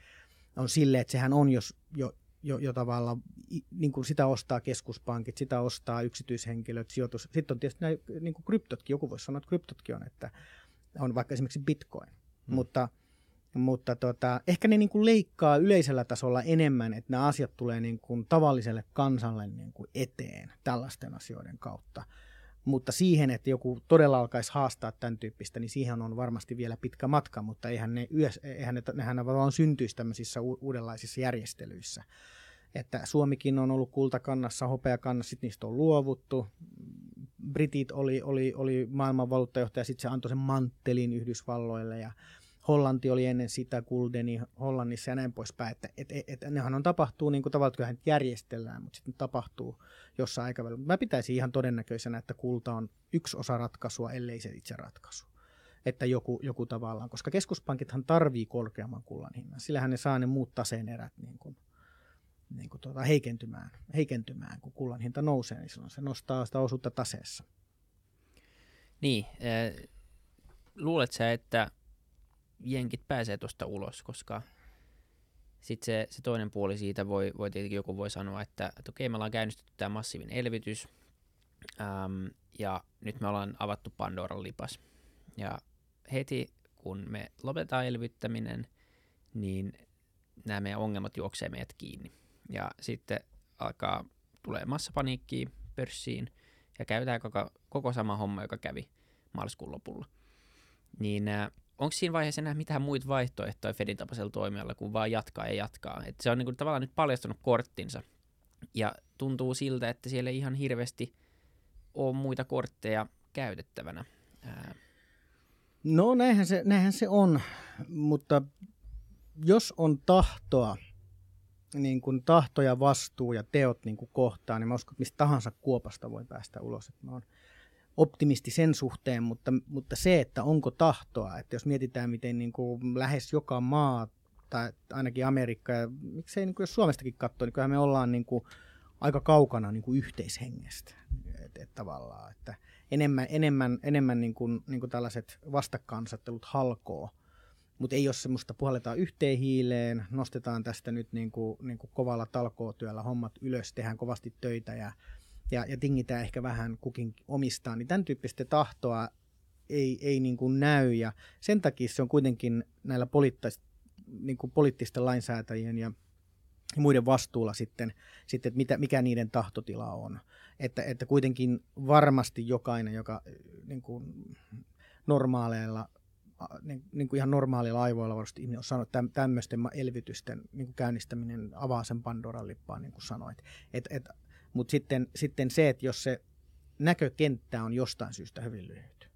on sille, että sehän on jos, jo, jo, jo tavallaan, niin kuin sitä ostaa keskuspankit, sitä ostaa yksityishenkilöt, sijoitus. Sitten on tietysti nämä niin kuin kryptotkin, joku voisi sanoa, että kryptotkin on, että on vaikka esimerkiksi bitcoin. Hmm. Mutta, mutta tota, ehkä ne niin kuin leikkaa yleisellä tasolla enemmän, että nämä asiat tulee niin kuin tavalliselle kansalle niin kuin eteen tällaisten asioiden kautta. Mutta siihen, että joku todella alkaisi haastaa tämän tyyppistä, niin siihen on varmasti vielä pitkä matka, mutta eihän ne, yös, eihän ne, nehän vaan syntyisi tämmöisissä u- uudenlaisissa järjestelyissä. Että Suomikin on ollut kultakannassa, hopeakannassa, sitten niistä on luovuttu. Britit oli, oli, oli maailman valuuttajohtaja, sitten se antoi sen manttelin Yhdysvalloille ja Hollanti oli ennen sitä, Guldeni Hollannissa ja näin poispäin. Että et, et, et, nehän on tapahtuu niin kuin tavallaan, että järjestellään, mutta sitten tapahtuu jossain aikavälillä. Mä pitäisin ihan todennäköisenä, että kulta on yksi osa ratkaisua, ellei se itse ratkaisu. Että joku, joku tavallaan, koska keskuspankithan tarvii korkeamman kullan hinnan. Sillähän ne saa ne muut taseen erät niin kuin, niin kuin tuota, heikentymään, heikentymään, kun kullan hinta nousee, niin silloin se nostaa sitä osuutta taseessa. Niin, äh, luulet sä, että jenkit pääsee tuosta ulos, koska sitten se, se toinen puoli siitä voi, voi tietenkin joku voi sanoa, että, että okei, me ollaan käynnistetty tämä massiivinen elvytys, äm, ja nyt me ollaan avattu Pandoran lipas. Ja heti kun me lopetetaan elvyttäminen, niin nämä meidän ongelmat juoksee meidät kiinni. Ja sitten alkaa, tulee massapaniikki pörssiin, ja käytetään koko, koko sama homma, joka kävi maaliskuun lopulla. Niin äh, onko siinä vaiheessa enää mitään muita vaihtoehtoja Fedin tapaisella toimijalla kuin vaan jatkaa ja jatkaa? Et se on niinku tavallaan nyt paljastunut korttinsa ja tuntuu siltä, että siellä ei ihan hirveästi ole muita kortteja käytettävänä. Ää... No näinhän se, näinhän se on, mutta jos on tahtoa, niin kuin tahto ja vastuu ja teot niin kuin kohtaan, niin mä uskon, että mistä tahansa kuopasta voi päästä ulos. Että mä oon optimisti sen suhteen, mutta, mutta se, että onko tahtoa, että jos mietitään, miten niin kuin lähes joka maa, tai ainakin Amerikka, ja miksei niin kuin jos Suomestakin katsoo, niin kyllähän me ollaan niin kuin aika kaukana niin kuin yhteishengestä. Et, et tavallaan, että enemmän, enemmän, enemmän niin kuin, niin kuin tällaiset vastakkainasettelut halkoo, mutta ei ole semmoista, puhalletaan yhteen hiileen, nostetaan tästä nyt niin kuin, niin kuin kovalla talkootyöllä hommat ylös, tehdään kovasti töitä ja ja, ja tingitään ehkä vähän kukin omistaan, niin tämän tyyppistä tahtoa ei, ei niin kuin näy ja sen takia se on kuitenkin näillä poliittis, niin kuin poliittisten lainsäätäjien ja muiden vastuulla sitten, sitten että mitä, mikä niiden tahtotila on. Että, että kuitenkin varmasti jokainen, joka niin kuin normaaleilla niin, niin kuin ihan normaalilla aivoilla varmasti ihminen on sanonut, että tämmöisten elvytysten niin kuin käynnistäminen avaa sen Pandoran lippaan, niin kuin sanoit. Et, et, mutta sitten, sitten se, että jos se näkökenttä on jostain syystä hyvin lyhyt,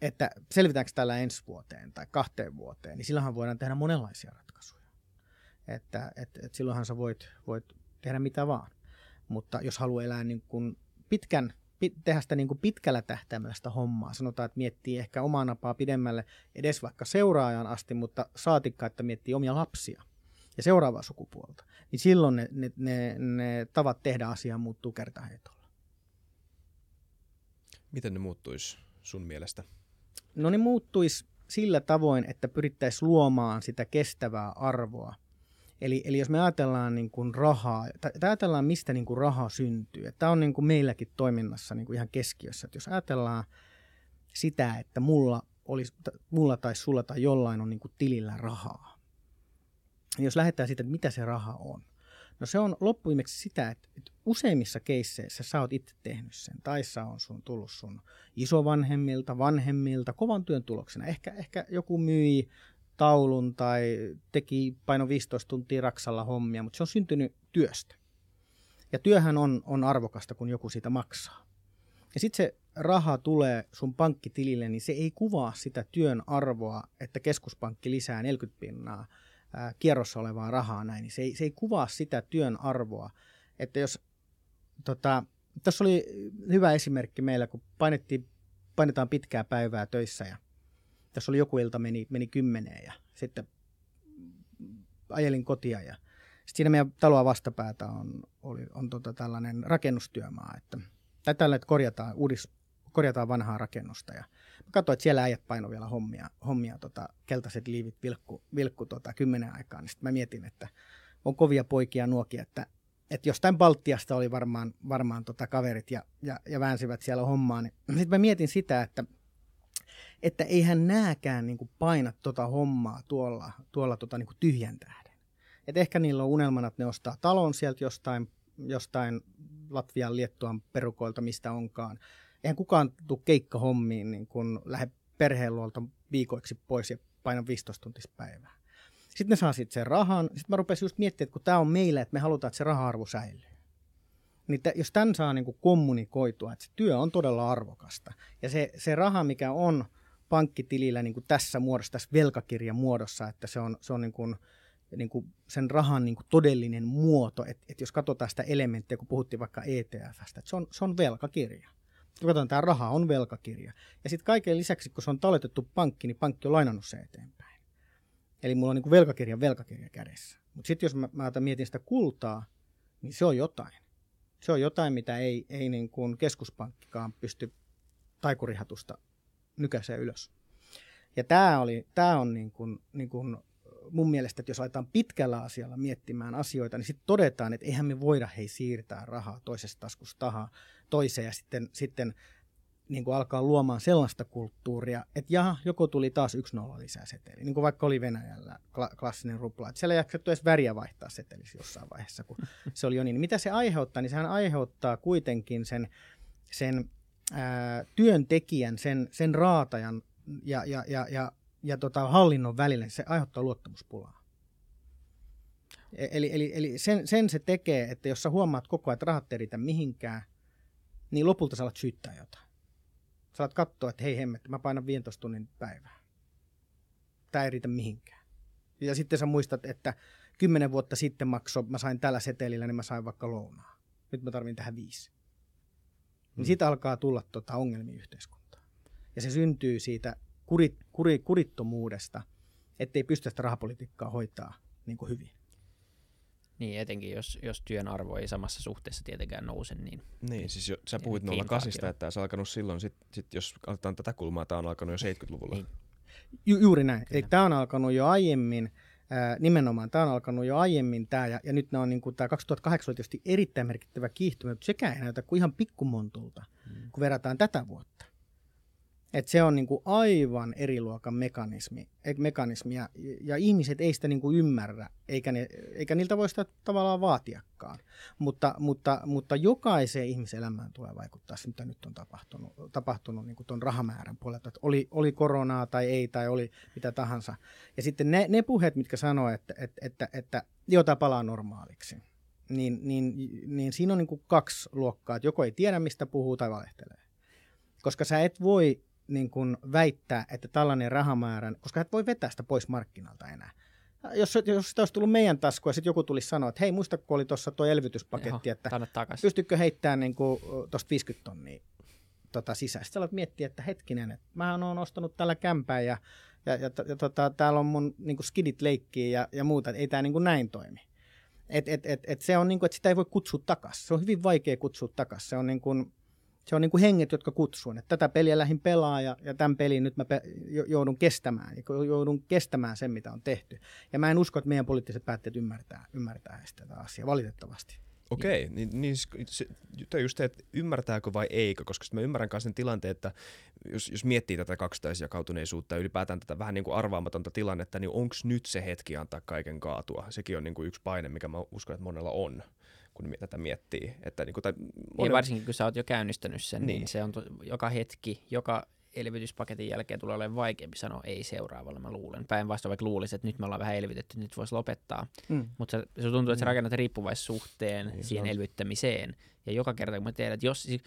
että selvitäänkö tällä ensi vuoteen tai kahteen vuoteen, niin silloinhan voidaan tehdä monenlaisia ratkaisuja. Että et, et silloinhan sä voit, voit tehdä mitä vaan. Mutta jos haluaa elää niin kuin pitkän, pit, tehdä sitä niin kuin pitkällä tähtäimellä sitä hommaa, sanotaan, että miettii ehkä omaa napaa pidemmälle edes vaikka seuraajan asti, mutta saatikka, että miettii omia lapsia ja seuraavaa sukupuolta, niin silloin ne, ne, ne, ne tavat tehdä asiaa muuttuu kertaheitolla. Miten ne muuttuisi sun mielestä? No ne muuttuisi sillä tavoin, että pyrittäisiin luomaan sitä kestävää arvoa. Eli, eli jos me ajatellaan niin kuin rahaa, tai ajatellaan mistä niin kuin raha syntyy, tämä on niin kuin meilläkin toiminnassa niin kuin ihan keskiössä. Että jos ajatellaan sitä, että mulla, olisi, mulla tai sulla tai jollain on niin kuin tilillä rahaa, jos lähdetään siitä, että mitä se raha on. No se on loppuimeksi sitä, että, että useimmissa keisseissä sä oot itse tehnyt sen, tai sä on sun tullut sun isovanhemmilta, vanhemmilta, kovan työn tuloksena. Ehkä, ehkä joku myi taulun tai teki paino 15 tuntia raksalla hommia, mutta se on syntynyt työstä. Ja työhän on, on arvokasta, kun joku siitä maksaa. Ja sitten se raha tulee sun pankkitilille, niin se ei kuvaa sitä työn arvoa, että keskuspankki lisää 40 pinnaa kierrossa olevaa rahaa näin, niin se ei, se ei kuvaa sitä työn arvoa. Että jos, tota, tässä oli hyvä esimerkki meillä, kun painettiin, painetaan pitkää päivää töissä ja tässä oli joku ilta meni, meni kymmeneen ja sitten ajelin kotia ja sitten siinä meidän taloa vastapäätä on, oli, on tota tällainen rakennustyömaa, että, tai tällä, että korjataan, uudis, korjataan vanhaa rakennusta ja katsoin, että siellä äijät paino vielä hommia, hommia tota, keltaiset liivit vilkku, vilkku tota, kymmenen aikaa, niin sitten mä mietin, että on kovia poikia nuokia, että, että jostain Baltiasta oli varmaan, varmaan tota kaverit ja, ja, ja väänsivät siellä hommaa, niin sitten mä mietin sitä, että, että eihän nääkään niin paina tota hommaa tuolla, tuolla tota, niin tyhjän tähden. Et ehkä niillä on unelmana, että ne ostaa talon sieltä jostain, jostain Latvian, Liettuan perukoilta, mistä onkaan, eihän kukaan tule keikkahommiin niin kun lähde perheen luolta viikoiksi pois ja paina 15 tuntista päivää. Sitten ne saa sitten sen rahan. Sitten mä rupesin just miettimään, että kun tämä on meille, että me halutaan, että se raha-arvo säilyy. Niin t- jos tämän saa niin kuin kommunikoitua, että se työ on todella arvokasta. Ja se, se raha, mikä on pankkitilillä niin kuin tässä muodossa, tässä velkakirjan muodossa, että se on, se on niin kuin, niin kuin sen rahan niin kuin todellinen muoto, että, että jos katsotaan sitä elementtiä, kun puhuttiin vaikka ETFstä, että se on, se on velkakirja. Katsotaan, tämä raha on velkakirja. Ja sitten kaiken lisäksi, kun se on talletettu pankki, niin pankki on lainannut se eteenpäin. Eli mulla on niin kuin velkakirjan velkakirja kädessä. Mutta sitten jos mä, mä mietin sitä kultaa, niin se on jotain. Se on jotain, mitä ei, ei niin kuin keskuspankkikaan pysty taikurihatusta nykäiseen ylös. Ja tämä, oli, tämä on niin kuin, niin kuin mun mielestä, että jos aletaan pitkällä asialla miettimään asioita, niin sitten todetaan, että eihän me voida hei siirtää rahaa toisesta taskusta tahaa toiseen ja sitten, sitten niin kuin alkaa luomaan sellaista kulttuuria, että jaha, joko tuli taas yksi nolla lisää seteli, niin kuin vaikka oli Venäjällä kla- klassinen rupla, että siellä ei jaksettu edes väriä vaihtaa setelissä jossain vaiheessa, kun se oli jo niin. Mitä se aiheuttaa, niin sehän aiheuttaa kuitenkin sen, sen ää, työntekijän, sen, sen raatajan ja, ja, ja, ja, ja tota hallinnon välillä, se aiheuttaa luottamuspulaa. E, eli, eli, eli sen, sen se tekee, että jos sä huomaat koko ajan, että rahat ei riitä mihinkään, niin lopulta sä alat syyttää jotain. Sä alat katsoa, että hei hemmet, mä painan 15 tunnin päivää. Tämä ei riitä mihinkään. Ja sitten sä muistat, että kymmenen vuotta sitten makso, mä sain tällä setelillä, niin mä sain vaikka lounaa. Nyt mä tarvin tähän viisi. Niin siitä alkaa tulla tota ongelmia yhteiskuntaan. Ja se syntyy siitä kurit, kuri, kurittomuudesta, ettei pysty sitä rahapolitiikkaa hoitaa niin kuin hyvin. Niin, etenkin jos, jos työn arvo ei samassa suhteessa tietenkään nouse, niin... Niin, siis jo, sä puhuit Niin, 08, että se on alkanut silloin, sit, sit jos otetaan tätä kulmaa, tämä on alkanut jo 70-luvulla. Niin. Ju, juuri näin. Kyllä. Eli tämä on alkanut jo aiemmin, ää, nimenomaan tämä on alkanut jo aiemmin tämä, ja, ja nyt nämä on niin kuin, tämä 2008 oli tietysti erittäin merkittävä kiihtymä, mutta sekään ei näytä kuin ihan pikkumontulta, Mm. kun verrataan tätä vuotta. Et se on niin kuin aivan eri luokan mekanismi, e- mekanismi ja, ja ihmiset ei sitä niin kuin ymmärrä, eikä, ne, eikä niiltä voi sitä tavallaan vaatiakaan. Mutta, mutta, mutta jokaiseen ihmiselämään tulee vaikuttaa se, mitä nyt on tapahtunut, tapahtunut niin kuin tuon rahamäärän puolelta, että oli, oli koronaa tai ei, tai oli mitä tahansa. Ja sitten ne, ne puheet, mitkä sanoo, että, että, että, että jota palaa normaaliksi, niin, niin, niin siinä on niin kuin kaksi luokkaa, että joko ei tiedä, mistä puhuu, tai valehtelee. Koska sä et voi niin kuin väittää, että tällainen rahamäärän, koska et voi vetää sitä pois markkinalta enää. Jos, jos sitä olisi tullut meidän taskuun ja sitten joku tulisi sanoa, että hei, muista kun oli tuossa tuo elvytyspaketti, Joo, että pystytkö heittämään niin tuosta 50 tonnia tota, sisään. Sitten alat miettiä, että hetkinen, että mä oon ostanut tällä kämpää ja, ja, ja, ja tota, täällä on mun niin kuin skidit leikkiä ja, ja muuta, että ei tämä niin näin toimi. Et, et, et, et se on niin kuin, että sitä ei voi kutsua takaisin. Se on hyvin vaikea kutsua takaisin. Se on niin kuin, se on niin kuin henget, jotka kutsuu. Että tätä peliä lähdin pelaa ja, ja tämän pelin nyt mä pe- jo- joudun kestämään. Joudun kestämään sen, mitä on tehty. Ja mä en usko, että meidän poliittiset päättäjät ymmärtää, ymmärtää tätä asiaa, valitettavasti. Okei, niin, niin se, se just se, että ymmärtääkö vai eikö, koska mä ymmärrän myös sen tilanteen, että jos, jos miettii tätä kaksitaisjakautuneisuutta ja ylipäätään tätä vähän niin kuin arvaamatonta tilannetta, niin onko nyt se hetki antaa kaiken kaatua? Sekin on niin kuin yksi paine, mikä mä uskon, että monella on, kun tätä miettii. Että niin kuin, tai Niin monen, varsinkin kun sä oot jo käynnistänyt sen, niin, Niin. se on to, joka hetki, joka elvytyspaketin jälkeen tulee olemaan vaikeampi sanoa ei seuraavalle, mä luulen. Päinvastoin vaikka luulisin, että nyt me ollaan vähän elvytetty, nyt voisi lopettaa. Mm. Mutta se, se tuntuu, että sä rakennat riippuvaissuhteen Niin, siihen on- elvyttämiseen. Ja joka kerta, kun mä tiedän, että jos siis,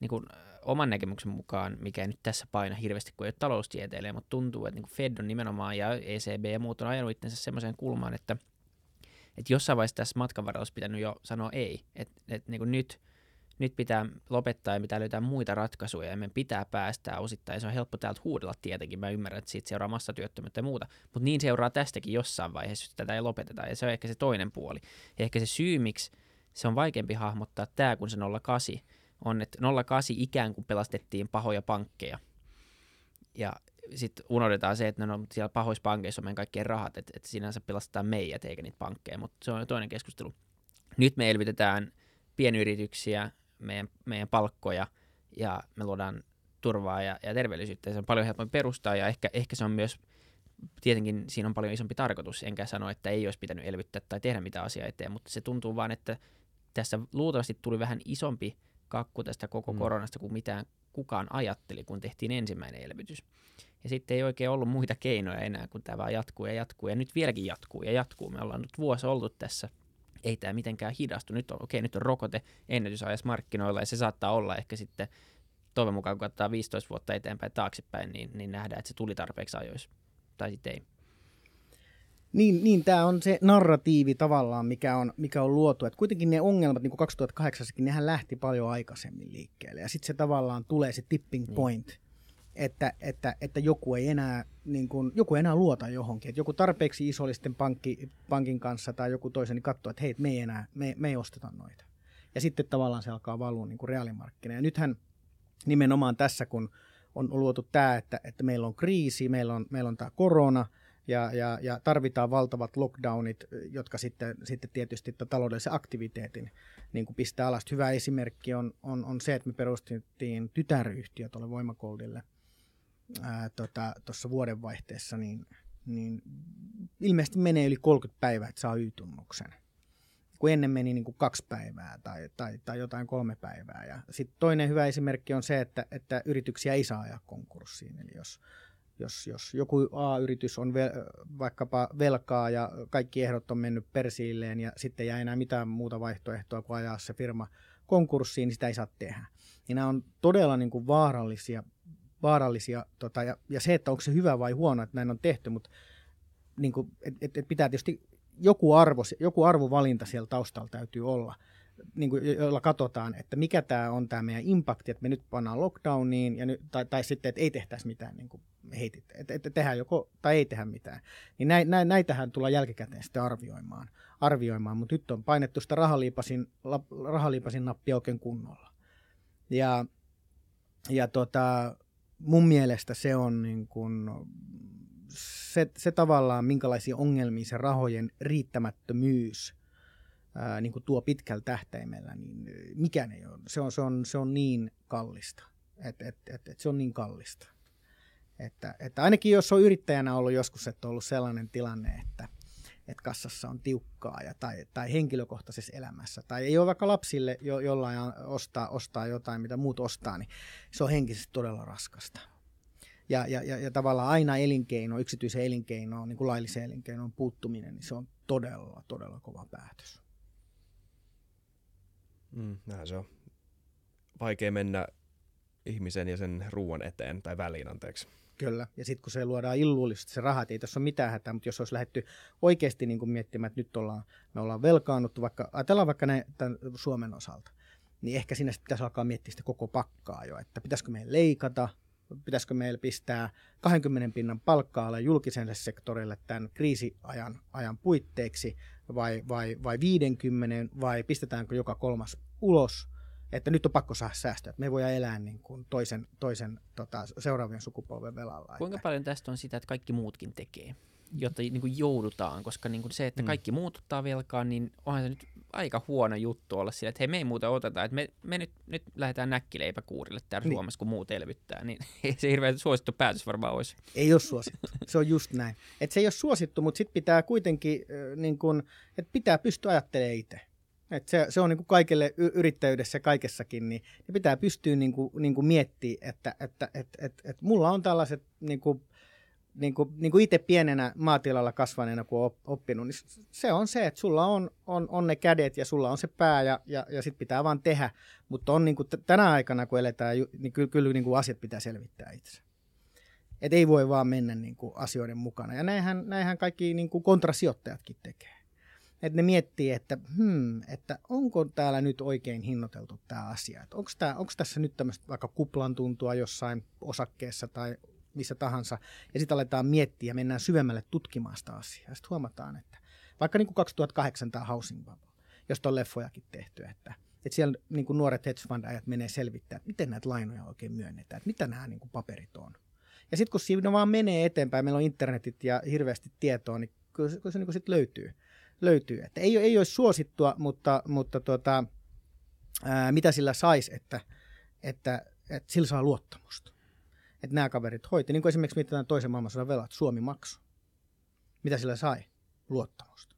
niin kuin, oman näkemyksen mukaan, mikä ei nyt tässä paina hirveästi, kun ei ole taloustieteilijä, mutta tuntuu, että niin kuin Fed on nimenomaan ja ECB ja muut on ajanut itsensä semmoiseen kulmaan, että, että jossain vaiheessa tässä matkan varrella olisi pitänyt jo sanoa ei. Että, että niin nyt, nyt pitää lopettaa ja pitää löytää muita ratkaisuja ja meidän pitää päästää osittain. Se on helppo täältä huudella tietenkin. Mä ymmärrän, että siitä seuraa massatyöttömyyttä ja muuta. Mutta niin seuraa tästäkin jossain vaiheessa, jos tätä ei lopeteta. Ja se on ehkä se toinen puoli. Ja ehkä se syy, miksi se on vaikeampi hahmottaa tämä kuin se 08, on, että 08 ikään kuin pelastettiin pahoja pankkeja. Ja sitten unohdetaan se, että no, siellä pahoissa pankeissa on meidän kaikkien rahat, että, että sinänsä pelastetaan meidät eikä niitä pankkeja, mutta se on jo toinen keskustelu. Nyt me elvytetään pienyrityksiä, meidän, meidän palkkoja ja me luodaan turvaa ja, ja terveellisyyttä. Ja se on paljon helpompi perustaa ja ehkä, ehkä se on myös, tietenkin siinä on paljon isompi tarkoitus, enkä sano, että ei olisi pitänyt elvyttää tai tehdä mitään asiaa eteen, mutta se tuntuu vaan, että tässä luultavasti tuli vähän isompi kakku tästä koko Mm. koronasta kuin mitään kukaan ajatteli, kun tehtiin ensimmäinen elvytys. Ja sitten ei oikein ollut muita keinoja enää, kun tämä vaan jatkuu ja jatkuu. Ja nyt vieläkin jatkuu ja jatkuu. Me ollaan nyt vuosi oltu tässä. Ei tämä mitenkään hidastu. Nyt on, okei, nyt on rokote ennätysajassa markkinoilla ja se saattaa olla ehkä sitten toivon mukaan kun katsotaan 15 vuotta eteenpäin taaksepäin, niin, niin nähdään, että se tuli tarpeeksi ajoissa. Tai sitten ei. Niin, niin tämä on se narratiivi tavallaan, mikä on, mikä on luotu. Et kuitenkin ne ongelmat, niin kuin 2008 nehän lähti paljon aikaisemmin liikkeelle. Ja sitten se tavallaan tulee se tipping niin. point, niin. Että, että, että joku, ei enää, niin kun, joku ei enää luota johonkin. Että joku tarpeeksi isollisten pankki, pankin kanssa tai joku toisen niin katsoo, että hei, me ei enää, me, me ei osteta noita. Ja sitten tavallaan se alkaa valua niin kuin reaalimarkkina. Ja nythän nimenomaan tässä, kun on luotu tämä, että, että meillä on kriisi, meillä on, meillä on tämä korona – ja, ja, ja tarvitaan valtavat lockdownit, jotka sitten, sitten tietysti taloudellisen aktiviteetin niin kuin pistää alas. Hyvä esimerkki on, on, on se, että me perustettiin tytäryhtiö tuolle Voimakoldille tuossa tota, vuodenvaihteessa, niin, niin ilmeisesti menee yli 30 päivää, että saa Y-tunnuksen. Kun ennen meni niin kuin kaksi päivää tai, tai, tai jotain kolme päivää. Ja sitten toinen hyvä esimerkki on se, että, että yrityksiä ei saa ajaa konkurssiin. Eli jos, jos, jos joku A-yritys on ve, vaikkapa velkaa ja kaikki ehdot on mennyt persiilleen ja sitten jää enää mitään muuta vaihtoehtoa kuin ajaa se firma konkurssiin, niin sitä ei saa tehdä. Niin nämä on todella niin kuin vaarallisia, vaarallisia tota, ja, ja, se, että onko se hyvä vai huono, että näin on tehty, mutta niin kuin, et, et, et pitää tietysti joku, arvo, joku arvovalinta siellä taustalla täytyy olla niin kuin, joilla katsotaan, että mikä tämä on tämä meidän impakti, että me nyt pannaan lockdowniin, ja nyt, tai, tai sitten, että ei tehtäisi mitään niin kuin heitit, että, että tehdään joko tai ei tehdä mitään. Niin näin, näin, näitähän tullaan jälkikäteen sitten arvioimaan, arvioimaan. mutta nyt on painettu sitä rahaliipasin, rahaliipasin nappia oikein kunnolla. Ja, ja tota, mun mielestä se on niin kuin, se, se tavallaan, minkälaisia ongelmia se rahojen riittämättömyys ää, niin kuin tuo pitkällä tähtäimellä, niin mikään ei ole. Se on, se on, se on niin kallista. Et, et, et, et se on niin kallista. Että, että ainakin jos on yrittäjänä ollut joskus, että on ollut sellainen tilanne, että, että kassassa on tiukkaa ja, tai, tai henkilökohtaisessa elämässä, tai ei ole vaikka lapsille jo, jollain ostaa, ostaa jotain, mitä muut ostaa, niin se on henkisesti todella raskasta. Ja, ja, ja, ja tavallaan aina elinkeino, yksityisen elinkeino, niin kuin laillisen elinkeinon puuttuminen, niin se on todella, todella kova päätös. Mm, näin se on. Vaikea mennä ihmisen ja sen ruoan eteen tai väliin, anteeksi. Kyllä, ja sitten kun se luodaan illuullisesti se rahat, ei tässä ole mitään hätää, mutta jos olisi lähdetty oikeasti niin kuin miettimään, että nyt ollaan, me ollaan velkaannuttu, vaikka, ajatellaan vaikka ne, tämän Suomen osalta, niin ehkä sinne pitäisi alkaa miettiä sitä koko pakkaa jo, että pitäisikö meidän leikata, pitäisikö meillä pistää 20 pinnan palkkaa julkiselle sektorille tämän kriisiajan ajan puitteiksi, vai, vai, vai 50, vai pistetäänkö joka kolmas ulos – että nyt on pakko saada säästöä, että me voidaan elää niin kuin toisen, toisen tota, seuraavien sukupolven velalla. Kuinka että... paljon tästä on sitä, että kaikki muutkin tekee, jotta niin kuin joudutaan, koska niin kuin se, että mm. kaikki muut ottaa velkaa, niin onhan se nyt aika huono juttu olla sillä, että hei me ei muuta oteta, että me, me nyt, nyt lähdetään näkkileipäkuurille täällä niin. Suomessa, kun muut elvyttää, niin ei se hirveän suosittu päätös varmaan olisi. Ei ole suosittu, se on just näin. Että se ei ole suosittu, mutta sitten pitää kuitenkin, niin kun, että pitää pystyä ajattelemaan itse. Et se, se on niin kuin kaikille yrittäjyydessä kaikessakin, niin, niin pitää pystyä niin kuin, niin kuin miettimään, että, että et, et, et mulla on tällaiset, niin kuin, niin kuin, niin kuin itse pienenä maatilalla kasvaneena, kun on oppinut, niin se on se, että sulla on, on, on ne kädet ja sulla on se pää ja, ja, ja sitten pitää vaan tehdä. Mutta on niin kuin tänä aikana, kun eletään, niin kyllä, kyllä niin kuin asiat pitää selvittää itse. Et ei voi vaan mennä niin kuin asioiden mukana. Ja näinhän, näinhän kaikki niin kuin kontrasijoittajatkin tekee että ne miettii, että, hmm, että onko täällä nyt oikein hinnoiteltu tämä asia. Onko, onko tässä nyt tämmöistä vaikka kuplan tuntua jossain osakkeessa tai missä tahansa. Ja sitten aletaan miettiä ja mennään syvemmälle tutkimaan sitä asiaa. Sitten huomataan, että vaikka niin kuin 2008 tämä Housing Bubble, josta on leffojakin tehty, että, että siellä niin kuin nuoret hedge fund-ajat menee selvittämään, että miten näitä lainoja oikein myönnetään, että mitä nämä niin kuin paperit on. Ja sitten kun siinä vaan menee eteenpäin, meillä on internetit ja hirveästi tietoa, niin kyllä se, kyllä se niin kuin sit löytyy löytyy. Että ei, ei olisi suosittua, mutta, mutta tuota, ää, mitä sillä saisi, että, että, että sillä saa luottamusta. Että nämä kaverit hoiti. Niin kuin esimerkiksi mietitään toisen maailmansodan velat, Suomi maksu. Mitä sillä sai? Luottamusta.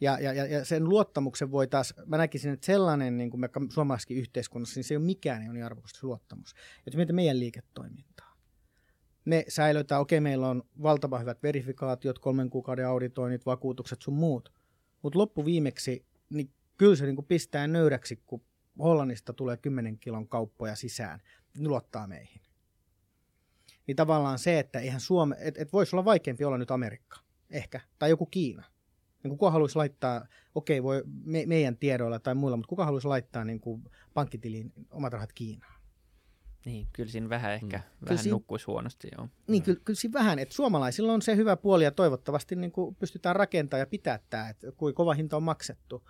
Ja, ja, ja sen luottamuksen voi taas, mä näkisin, että sellainen niin kuin me suomalaisessakin yhteiskunnassa, niin se ei ole mikään niin arvokasta luottamus. Että mietin meidän liiketoimintaa me säilytään, okei meillä on valtava hyvät verifikaatiot, kolmen kuukauden auditoinnit, vakuutukset sun muut, mutta loppuviimeksi, niin kyllä se niin pistää nöyräksi, kun Hollannista tulee 10 kilon kauppoja sisään, ne luottaa meihin. Niin tavallaan se, että eihän Suome, et, et voisi olla vaikeampi olla nyt Amerikka, ehkä, tai joku Kiina. Niin kuka haluaisi laittaa, okei, voi me, meidän tiedoilla tai muilla, mutta kuka haluaisi laittaa niin kuin pankkitiliin omat rahat Kiinaan? Niin, kyllä siinä vähän ehkä, Kyllä vähän siinä- nukkuisi huonosti, joo. Niin, kyllä, kyllä siinä vähän, että suomalaisilla on se hyvä puoli ja toivottavasti niin kuin pystytään rakentamaan ja pitää tämä, että kuinka kova hinta on maksettu,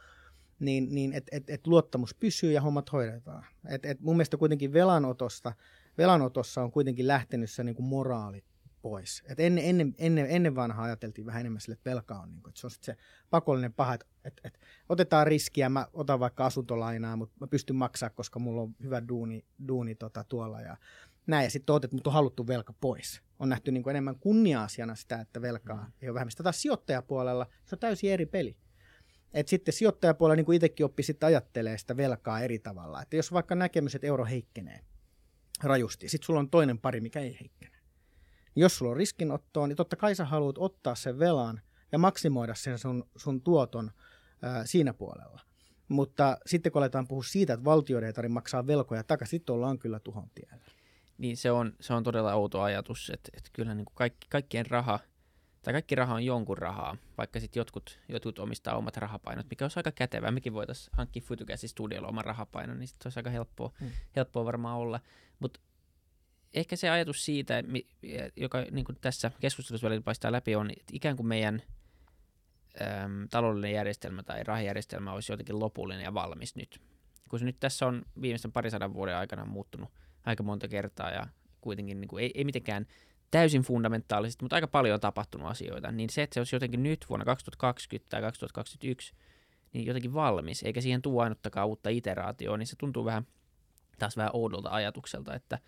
niin, niin että et, et luottamus pysyy ja hommat hoidetaan. Et, et mun mielestä kuitenkin velanotosta, velanotossa on kuitenkin lähtenyt se niin kuin moraali pois. Et ennen, ennen, ennen, ennen vanhaa ajateltiin vähän enemmän sille, että velka on, niin kuin, että se on sit se pakollinen paha, että, että, että otetaan riskiä, mä otan vaikka asuntolainaa, mutta mä pystyn maksaa, koska mulla on hyvä duuni, duuni tota, tuolla ja näin, ja sitten otet, mutta on haluttu velka pois. On nähty niin kuin enemmän kunnia-asiana sitä, että velkaa mm. ei ole vähemmän. Sitä taas sijoittajapuolella se on täysin eri peli. Et sitten sijoittajapuolella, niin kuin itsekin oppi, sitten ajattelee sitä velkaa eri tavalla. Että jos vaikka näkemys, että euro heikkenee rajusti, sitten sulla on toinen pari, mikä ei heikkene. Jos sulla on riskinottoa, niin totta kai sä haluat ottaa sen velan ja maksimoida sen sun, sun tuoton ää, siinä puolella. Mutta sitten kun aletaan puhua siitä, että valtioiden ei tarvitse maksaa velkoja takaisin, sitten ollaan kyllä tuhon tiellä. Niin se on, se on todella outo ajatus, että, että kyllä niin kuin kaikki, kaikkien raha, tai kaikki raha on jonkun rahaa, vaikka sitten jotkut, jotkut omistaa omat rahapainot, mikä olisi aika kätevää. Mekin voitaisiin hankkia Futukäsi studiolla oman rahapainon, niin sitten olisi aika helppoa, Mm. mm. helppoa varmaan olla. Mutta ehkä se ajatus siitä, joka niin kuin tässä keskustelussa välillä paistaa läpi, on, että ikään kuin meidän äm, taloudellinen järjestelmä tai rahajärjestelmä olisi jotenkin lopullinen ja valmis nyt. Kun se nyt tässä on viimeisten parisadan vuoden aikana muuttunut aika monta kertaa ja kuitenkin niin kuin, ei, ei mitenkään täysin fundamentaalisesti, mutta aika paljon on tapahtunut asioita, niin se, että se olisi jotenkin nyt vuonna 2020 tai 2021 niin jotenkin valmis, eikä siihen tule ainuttakaan uutta iteraatioa, niin se tuntuu vähän taas vähän oudolta ajatukselta, että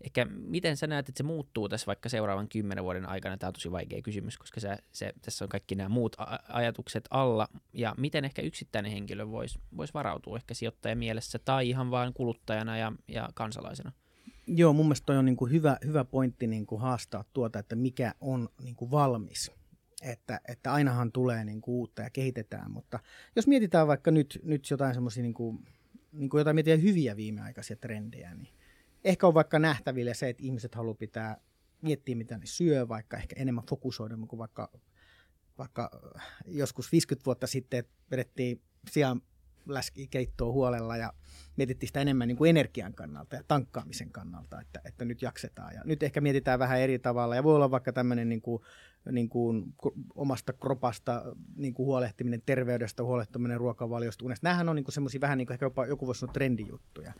ehkä miten sä näet, että se muuttuu tässä vaikka seuraavan kymmenen vuoden aikana, tämä on tosi vaikea kysymys, koska se, se, tässä on kaikki nämä muut ajatukset alla, ja miten ehkä yksittäinen henkilö voisi vois varautua ehkä sijoittajan mielessä tai ihan vain kuluttajana ja, ja kansalaisena. Joo, mun mielestä toi on niin kuin hyvä, hyvä pointti niin kuin haastaa tuota, että mikä on niin kuin valmis. Että, että ainahan tulee niin kuin uutta ja kehitetään, mutta jos mietitään vaikka nyt, nyt jotain semmoisia niin kuin, niin kuin jotain hyviä viimeaikaisia trendejä, niin ehkä on vaikka nähtävillä se, että ihmiset haluaa pitää, miettiä mitä ne syö, vaikka ehkä enemmän fokusoida kuin vaikka, vaikka joskus 50 vuotta sitten vedettiin sijaan läskikeittoa huolella ja mietittiin sitä enemmän niin kuin energian kannalta ja tankkaamisen kannalta, että, että nyt jaksetaan. Ja nyt ehkä mietitään vähän eri tavalla ja voi olla vaikka tämmöinen niin kuin, niin kuin omasta kropasta niin kuin huolehtiminen, terveydestä huolehtiminen, ruokavaliosta, unesta. Nämähän on niin semmoisia vähän niin kuin ehkä jopa joku voisi sanoa trendijuttuja.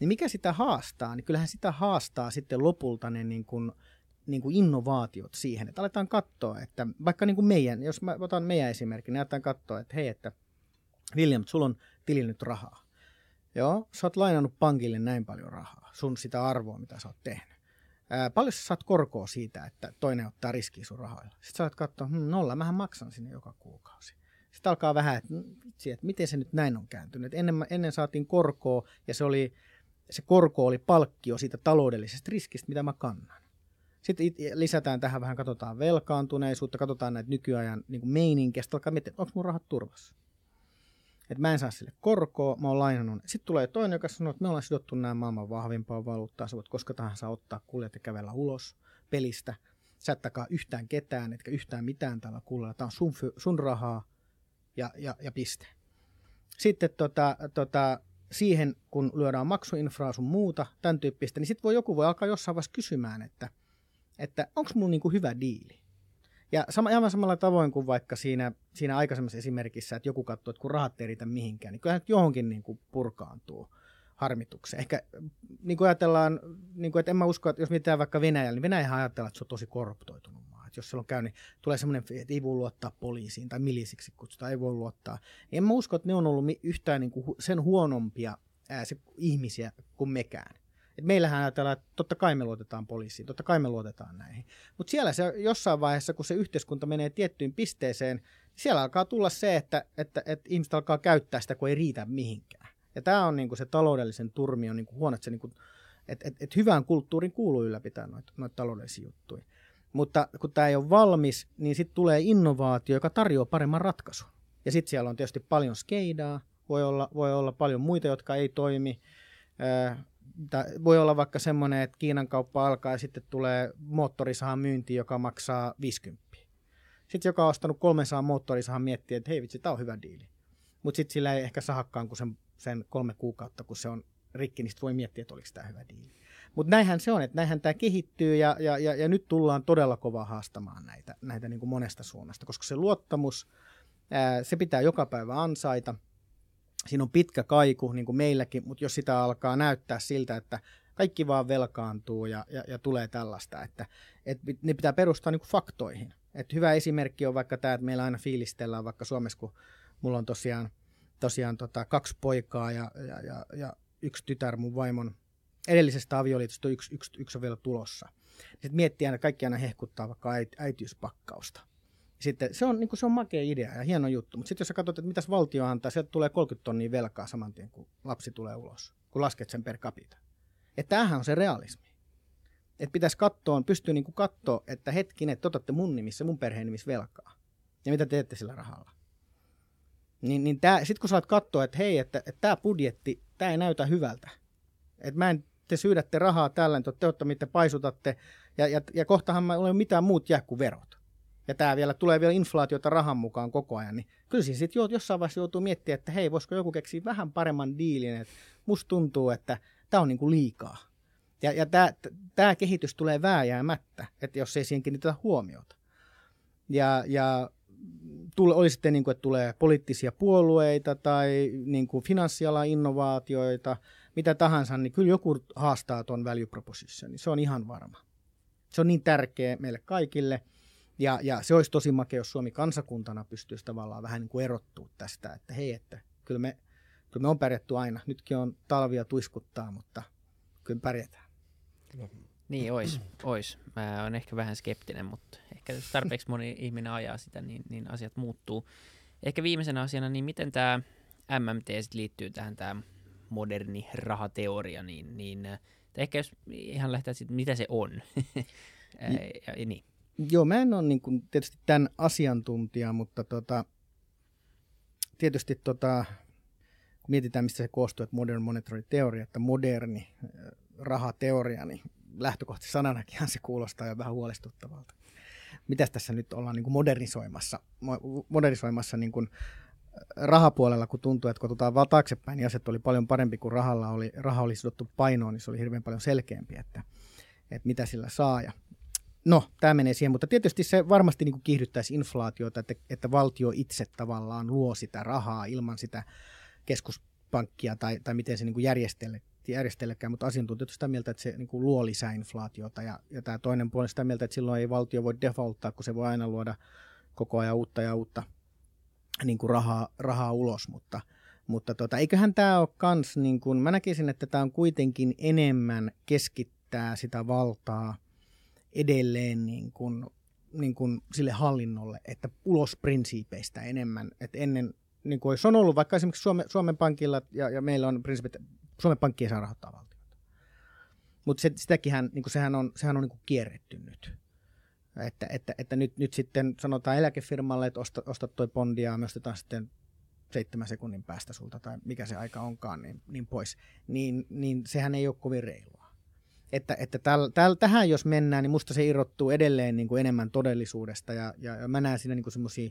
Niin mikä sitä haastaa, niin kyllähän sitä haastaa sitten lopulta ne niin kuin, niin kuin innovaatiot siihen, että aletaan katsoa, että vaikka niin kuin meidän, jos mä otan meidän esimerkin, niin aletaan katsoa, että hei, että William, sulla on tilillä nyt rahaa. Joo, sä oot lainannut pankille näin paljon rahaa, sun sitä arvoa, mitä sä oot tehnyt. Ää, paljon sä saat korkoa siitä, että toinen ottaa riskiä sun rahoilla. Sitten sä oot katsoa, hm, nolla, mähän maksan sinne joka kuukausi. Sitten alkaa vähän, että, mm, vitsi, että miten se nyt näin on kääntynyt. Ennen, ennen saatiin korkoa ja se, oli, se korko oli palkkio siitä taloudellisesta riskistä, mitä mä kannan. Sitten it- lisätään tähän vähän, katsotaan velkaantuneisuutta, katsotaan näitä nykyajan niin meininkiä, sitten alkaa miettiä, onko mun rahat turvassa. Että mä en saa sille korkoa, mä oon lainannut. Sitten tulee toinen, joka sanoo, että me ollaan sidottu nämä maailman vahvimpaa valuuttaa, sä voit koska tahansa ottaa kuljet ja kävellä ulos pelistä. Sä et takaa yhtään ketään, etkä yhtään mitään tällä kullalla. Tämä on sun, sun rahaa ja, ja, ja piste. Sitten tota, tota, siihen, kun lyödään maksuinfraa sun muuta, tämän tyyppistä, niin sitten voi joku voi alkaa jossain vaiheessa kysymään, että, että onko mulla niinku hyvä diili. Ja sama, aivan samalla tavoin kuin vaikka siinä, siinä aikaisemmassa esimerkissä, että joku katsoo, että kun rahat ei riitä mihinkään, niin kyllähän johonkin niin kuin purkaantuu harmitukseen. Ehkä niin kuin ajatellaan, niin kuin, että en mä usko, että jos mietitään vaikka Venäjällä, niin Venäjähän ajatellaan, että se on tosi korruptoitunut. Että jos siellä on käynyt, niin tulee semmoinen, että ei voi luottaa poliisiin tai milisiksi kutsutaan, ei voi luottaa. En mä usko, että ne on ollut yhtään niin kuin sen huonompia ää, se, ihmisiä kuin mekään. Et meillähän ajatellaan, että totta kai me luotetaan poliisiin, totta kai me luotetaan näihin. Mutta siellä se jossain vaiheessa, kun se yhteiskunta menee tiettyyn pisteeseen, niin siellä alkaa tulla se, että, että, että ihmiset alkaa käyttää sitä, kun ei riitä mihinkään. Ja tämä on niinku se taloudellisen turmion niinku huono, että, se niinku, että et, et hyvään kulttuuriin kuuluu ylläpitää noita noit taloudellisia juttuja. Mutta kun tämä ei ole valmis, niin sitten tulee innovaatio, joka tarjoaa paremman ratkaisun. Ja sitten siellä on tietysti paljon skeidaa, voi olla, voi olla paljon muita, jotka ei toimi. Tai voi olla vaikka semmoinen, että Kiinan kauppa alkaa ja sitten tulee moottorisahan myynti, joka maksaa 50. Sitten joka on ostanut 300 moottorisahan miettii, että hei vitsi, tämä on hyvä diili. Mutta sitten sillä ei ehkä sahakkaan kuin sen, sen kolme kuukautta, kun se on rikki, niin voi miettiä, että oliko tämä hyvä diili. Mutta näinhän se on, että näinhän tämä kehittyy ja, ja, ja, ja nyt tullaan todella kovaa haastamaan näitä, näitä niin kuin monesta suunnasta, koska se luottamus, ää, se pitää joka päivä ansaita. Siinä on pitkä kaiku, niin kuin meilläkin, mutta jos sitä alkaa näyttää siltä, että kaikki vaan velkaantuu ja, ja, ja tulee tällaista, että, että ne pitää perustaa niin kuin faktoihin. Et hyvä esimerkki on vaikka tämä, että meillä aina fiilistellään vaikka Suomessa, kun mulla on tosiaan, tosiaan tota, kaksi poikaa ja, ja, ja, ja yksi tytär mun vaimon edellisestä avioliitosta yksi, yksi, yksi on vielä tulossa. Sitten miettii aina, kaikki aina hehkuttaa vaikka äitiyspakkausta. Sitten se on, niin se on makea idea ja hieno juttu, mutta sitten jos sä katsot, että mitäs valtio antaa, sieltä tulee 30 tonnia velkaa saman tien, kun lapsi tulee ulos, kun lasket sen per capita. Että tämähän on se realismi. Että pitäisi katsoa, pystyy niin katsoa, että hetkinen, että otatte mun nimissä, mun perheen nimissä velkaa. Ja mitä teette sillä rahalla. Niin, niin sitten kun saat katsoa, että hei, että, että tämä budjetti, tämä ei näytä hyvältä. Että mä en te syydätte rahaa tällä, te olette mitä paisutatte, ja, ja, ja kohtahan ei ole mitään muut jää kuin verot. Ja tämä vielä tulee vielä inflaatiota rahan mukaan koko ajan, niin kyllä siis sitten jossain vaiheessa joutuu miettimään, että hei, voisiko joku keksiä vähän paremman diilin, että musta tuntuu, että tämä on niinku liikaa. Ja, ja tämä kehitys tulee vääjäämättä, että jos ei siihen kiinnitetä huomiota. Ja, ja tule, oli sitten niin kuin, että tulee poliittisia puolueita tai niin kuin finanssialan innovaatioita, mitä tahansa, niin kyllä joku haastaa tuon value proposition, niin se on ihan varma. Se on niin tärkeä meille kaikille, ja, ja se olisi tosi makea, jos Suomi kansakuntana pystyisi tavallaan vähän niin kuin erottua tästä, että hei, että kyllä me, kyllä me on pärjätty aina. Nytkin on talvia tuiskuttaa, mutta kyllä pärjätään. Niin, ois, ois. Mä oon ehkä vähän skeptinen, mutta ehkä tarpeeksi moni ihminen ajaa sitä, niin, niin asiat muuttuu. Ehkä viimeisenä asiana, niin miten tämä MMT sit liittyy tähän tämä moderni rahateoria, niin, niin äh, ehkä jos ihan lähtee siitä, mitä se on. ja, ja, niin. Joo, mä en ole niin kuin, tietysti tämän asiantuntija, mutta tota, tietysti tota, kun mietitään, mistä se koostuu, että modern monetary theory, että moderni äh, rahateoria, niin lähtökohtaisesti sananakin se kuulostaa jo vähän huolestuttavalta. Mitäs tässä nyt ollaan niin kuin modernisoimassa, modernisoimassa niin kuin rahapuolella, kun tuntuu, että kun otetaan vaan taaksepäin, niin asiat oli paljon parempi, kuin rahalla oli, raha oli sidottu painoon, niin se oli hirveän paljon selkeämpi, että, että mitä sillä saa. Ja no, tämä menee siihen, mutta tietysti se varmasti niin kuin kiihdyttäisi inflaatiota, että, että valtio itse tavallaan luo sitä rahaa ilman sitä keskuspankkia tai, tai miten se niin kuin järjestellekään, mutta asiantuntijat sitä mieltä, että se niin kuin luo lisää inflaatiota ja, ja tämä toinen puoli sitä mieltä, että silloin ei valtio voi defaulttaa, kun se voi aina luoda koko ajan uutta ja uutta niin kuin rahaa, rahaa ulos, mutta, mutta tota, eiköhän tämä ole kans, niin kuin, mä näkisin, että tämä on kuitenkin enemmän keskittää sitä valtaa edelleen niin kuin, niin kuin sille hallinnolle, että ulos prinsiipeistä enemmän, että ennen, niin kuin jos on ollut vaikka esimerkiksi Suomen, Suomen Pankilla ja, ja meillä on prinsiipit, Suomen Pankki ei saa rahoittaa valtiota. Mutta se, sitäkin niin sehän on, sehän on niin kuin kierretty nyt. Että, että, että nyt, nyt sitten sanotaan eläkefirmalle, että osta, osta toi bondia ja me ostetaan sitten seitsemän sekunnin päästä sulta tai mikä se aika onkaan, niin, niin pois. Niin, niin sehän ei ole kovin reilua. Että, että täl, täl, tähän jos mennään, niin musta se irrottuu edelleen niin kuin enemmän todellisuudesta ja, ja, ja mä näen siinä niin semmoisia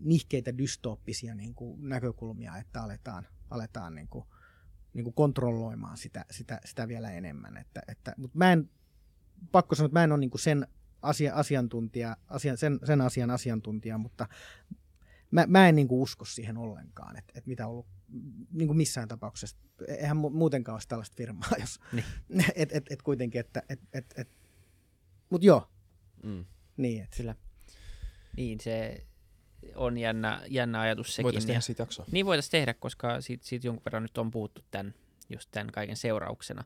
nihkeitä dystooppisia niin kuin näkökulmia, että aletaan, aletaan niin kuin, niin kuin kontrolloimaan sitä, sitä, sitä vielä enemmän. Että, että, mutta mä en, pakko sanoa, että mä en ole niin kuin sen asia, asiantuntija, asian, sen, sen asian asiantuntija, mutta mä, mä en niin kuin usko siihen ollenkaan, että, että mitä on ollut niin kuin missään tapauksessa. Eihän muutenkaan olisi tällaista firmaa, jos, niin. et, et, et kuitenkin, että et, et, et, mutta joo. Mm. Niin, et. Kyllä. Niin, se on jännä, jännä ajatus sekin. Voitaisiin tehdä siitä jaksoa. Niin voitaisiin tehdä, koska siitä, siitä jonkun verran nyt on puhuttu tämän, just tämän kaiken seurauksena.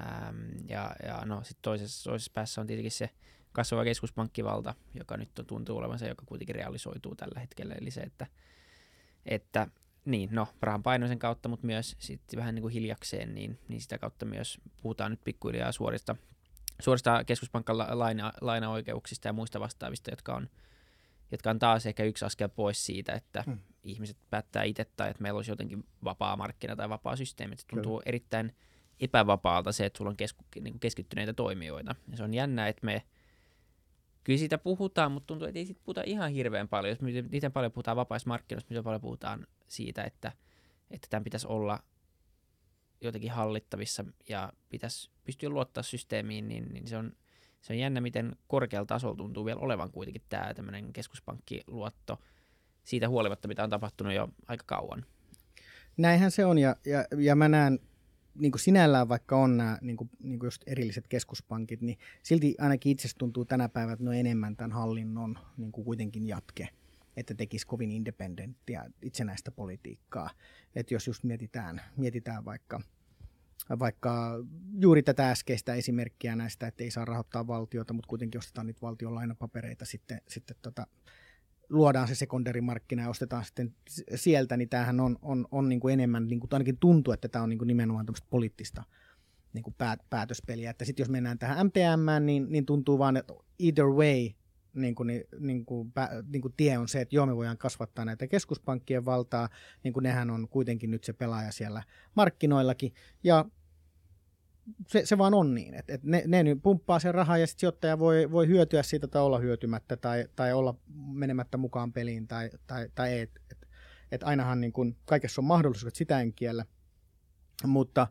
Ähm, ja, ja no sitten toisessa, toisessa päässä on tietenkin se kasvava keskuspankkivalta, joka nyt on, tuntuu olevan se, joka kuitenkin realisoituu tällä hetkellä. Eli se, että, että niin, no, rahan painoisen kautta, mutta myös sitten vähän niin kuin hiljakseen, niin, niin sitä kautta myös puhutaan nyt pikkuhiljaa suorista, suorista keskuspankan laina, lainaoikeuksista ja muista vastaavista, jotka on, jotka on taas ehkä yksi askel pois siitä, että, hmm. ihmiset päättää itse tai että meillä olisi jotenkin vapaa markkina tai vapaa systeemi. Se tuntuu Kyllä. erittäin epävapaalta se, että sulla on kesku, niin kuin keskittyneitä toimijoita. Ja se on jännä, että me kyllä siitä puhutaan, mutta tuntuu, että ei siitä puhuta ihan hirveän paljon. Jos miten paljon puhutaan vapaista markkinoista, miten paljon puhutaan siitä, että, että tämän pitäisi olla jotenkin hallittavissa ja pitäisi pystyä luottaa systeemiin, niin, niin se, on, se on jännä, miten korkealla tasolla tuntuu vielä olevan kuitenkin tämä tämmöinen keskuspankkiluotto siitä huolimatta, mitä on tapahtunut jo aika kauan. Näinhän se on, ja, ja, ja mä näen niin kuin sinällään vaikka on nämä niin kuin, niin kuin just erilliset keskuspankit, niin silti ainakin itse tuntuu tänä päivänä, että ne on enemmän tämän hallinnon niin kuin kuitenkin jatke, että tekisi kovin independenttiä itsenäistä politiikkaa. Että jos just mietitään, mietitään vaikka, vaikka juuri tätä äskeistä esimerkkiä näistä, että ei saa rahoittaa valtiota, mutta kuitenkin ostetaan niitä valtion lainapapereita sitten, sitten tota, luodaan se sekundärimarkkina ja ostetaan sitten sieltä, niin tämähän on, on, on niin kuin enemmän, niin kuin, ainakin tuntuu, että tämä on niin kuin nimenomaan tämmöistä poliittista niin kuin päät, päätöspeliä. Että sitten jos mennään tähän MPM, niin, niin tuntuu vaan, että either way niin kuin, niin, niin kuin, niin kuin tie on se, että joo, me voidaan kasvattaa näitä keskuspankkien valtaa, niin kuin nehän on kuitenkin nyt se pelaaja siellä markkinoillakin, ja se, se vaan on niin, että, että ne, ne nyt pumppaa sen rahaa ja sitten sijoittaja voi, voi hyötyä siitä tai olla hyötymättä tai, tai olla menemättä mukaan peliin tai, tai, tai ei. Että et, et ainahan niin kun, kaikessa on mahdollisuudet, sitä en kiellä. Mutta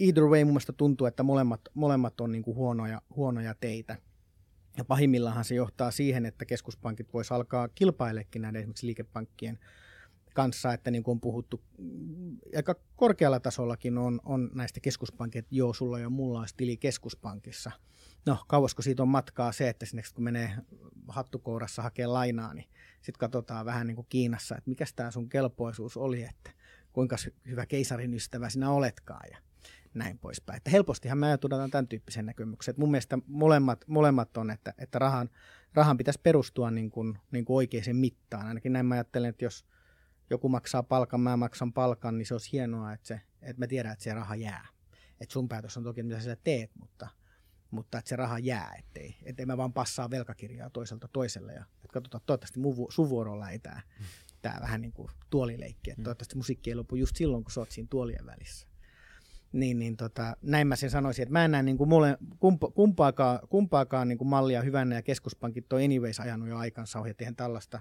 either way mun mielestä tuntuu, että molemmat, molemmat on niin huonoja, huonoja teitä. Ja pahimmillaan se johtaa siihen, että keskuspankit vois alkaa kilpailekin näiden esimerkiksi liikepankkien kanssa, että niin kuin on puhuttu mm, aika korkealla tasollakin on, on näistä keskuspankkeja, että joo, sulla ja mulla olisi tili keskuspankissa. No, kauasko siitä on matkaa se, että sinne kun menee hattukourassa hakee lainaa, niin sitten katsotaan vähän niin kuin Kiinassa, että mikä tämä sun kelpoisuus oli, että kuinka hyvä keisarin ystävä sinä oletkaan ja näin poispäin. Että helpostihan me ajatellaan tämän tyyppisen näkemyksen. Mun mielestä molemmat, molemmat on, että, että rahan, rahan pitäisi perustua niin kuin, niin kuin oikeaan mittaan. Ainakin näin mä ajattelen, että jos, joku maksaa palkan, mä maksan palkan, niin se olisi hienoa, että, se, että mä tiedän, että se raha jää. Että sun päätös on toki, mitä sä teet, mutta, mutta että se raha jää, ettei, ettei mä vaan passaa velkakirjaa toiselta toiselle. Ja, että katsotaan, toivottavasti mun, sun vuorolla ei tää, mm. tää vähän niin kuin tuolileikki. Että mm. toivottavasti musiikki ei lopu just silloin, kun sä oot siinä tuolien välissä. Niin, niin tota, näin mä sen sanoisin, että mä en näe niin kuin mulle, kumpa, kumpaakaan, kumpaakaan niin kuin mallia hyvänä ja keskuspankit on anyways ajanut jo aikansa ohi, että eihän tällaista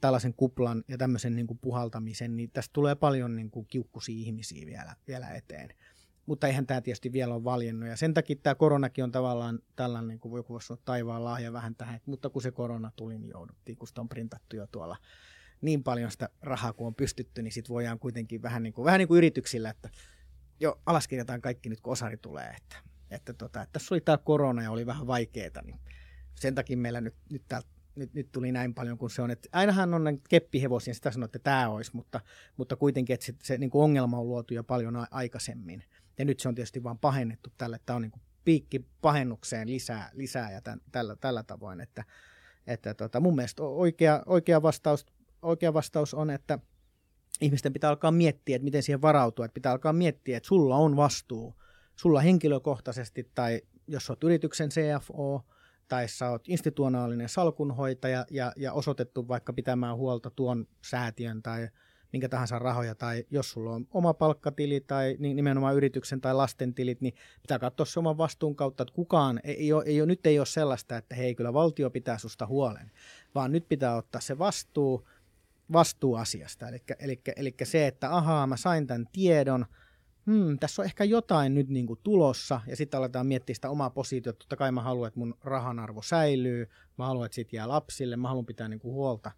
tällaisen kuplan ja tämmöisen niin kuin puhaltamisen, niin tästä tulee paljon niin kuin kiukkusia ihmisiä vielä, vielä eteen. Mutta eihän tämä tietysti vielä ole valjennut. Ja sen takia tämä koronakin on tavallaan tällainen, niin kuin joku voisi sanoa, taivaan lahja vähän tähän. Mutta kun se korona tuli, niin jouduttiin, kun sitä on printattu jo tuolla niin paljon sitä rahaa kuin on pystytty, niin sitten voidaan kuitenkin vähän niin kuin, vähän niin kuin yrityksillä, että jo alaskirjataan kaikki nyt, kun osari tulee. Että, että, tota, että tässä oli tämä korona ja oli vähän vaikeaa, niin sen takia meillä nyt, nyt täältä nyt, nyt tuli näin paljon kuin se on. että ainahan on keppihevosia, sitä sanoo, että tämä olisi, mutta, mutta kuitenkin, että se, se niin kuin ongelma on luotu jo paljon a- aikaisemmin. Ja nyt se on tietysti vaan pahennettu tälle, että on niin kuin piikki pahennukseen lisää, lisää ja tämän, tällä, tällä tavoin. Että, että tota, mun mielestä oikea, oikea, vastaus, oikea vastaus on, että ihmisten pitää alkaa miettiä, että miten siihen varautua. Että pitää alkaa miettiä, että sulla on vastuu. Sulla henkilökohtaisesti tai jos olet yrityksen CFO – tai sä oot institutionaalinen salkunhoitaja ja, ja osoitettu vaikka pitämään huolta tuon säätiön tai minkä tahansa rahoja, tai jos sulla on oma palkkatili tai nimenomaan yrityksen tai lasten tilit, niin pitää katsoa se oman vastuun kautta, että kukaan, ei, ole, ei ole, nyt ei ole sellaista, että hei, kyllä valtio pitää susta huolen, vaan nyt pitää ottaa se vastuu, vastuu asiasta. Eli, eli, eli se, että ahaa, mä sain tämän tiedon, hmm, tässä on ehkä jotain nyt niin kuin tulossa, ja sitten aletaan miettiä sitä omaa positiota. Totta kai mä haluan, että mun rahan arvo säilyy, mä haluan, että siitä jää lapsille, mä haluan pitää niin kuin huolta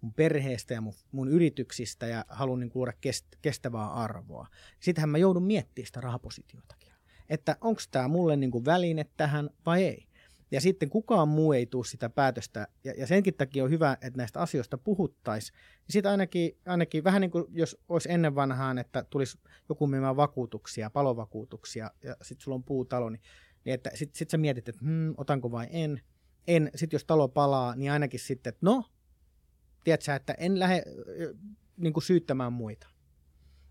mun perheestä ja mun, mun yrityksistä, ja haluan niin kuin luoda kest, kestävää arvoa. Sittenhän mä joudun miettimään sitä rahapositiotakin. Että onko tämä mulle niin kuin väline tähän vai ei ja sitten kukaan muu ei tule sitä päätöstä, ja, ja senkin takia on hyvä, että näistä asioista puhuttaisiin. Sitten ainakin, ainakin vähän niin kuin jos olisi ennen vanhaan, että tulisi joku myymään vakuutuksia, palovakuutuksia, ja sitten sulla on puutalo, niin, niin että sitten sit sä mietit, että hmm, otanko vai en. en. Sitten jos talo palaa, niin ainakin sitten, että no, tiedätkö että en lähde niin kuin syyttämään muita.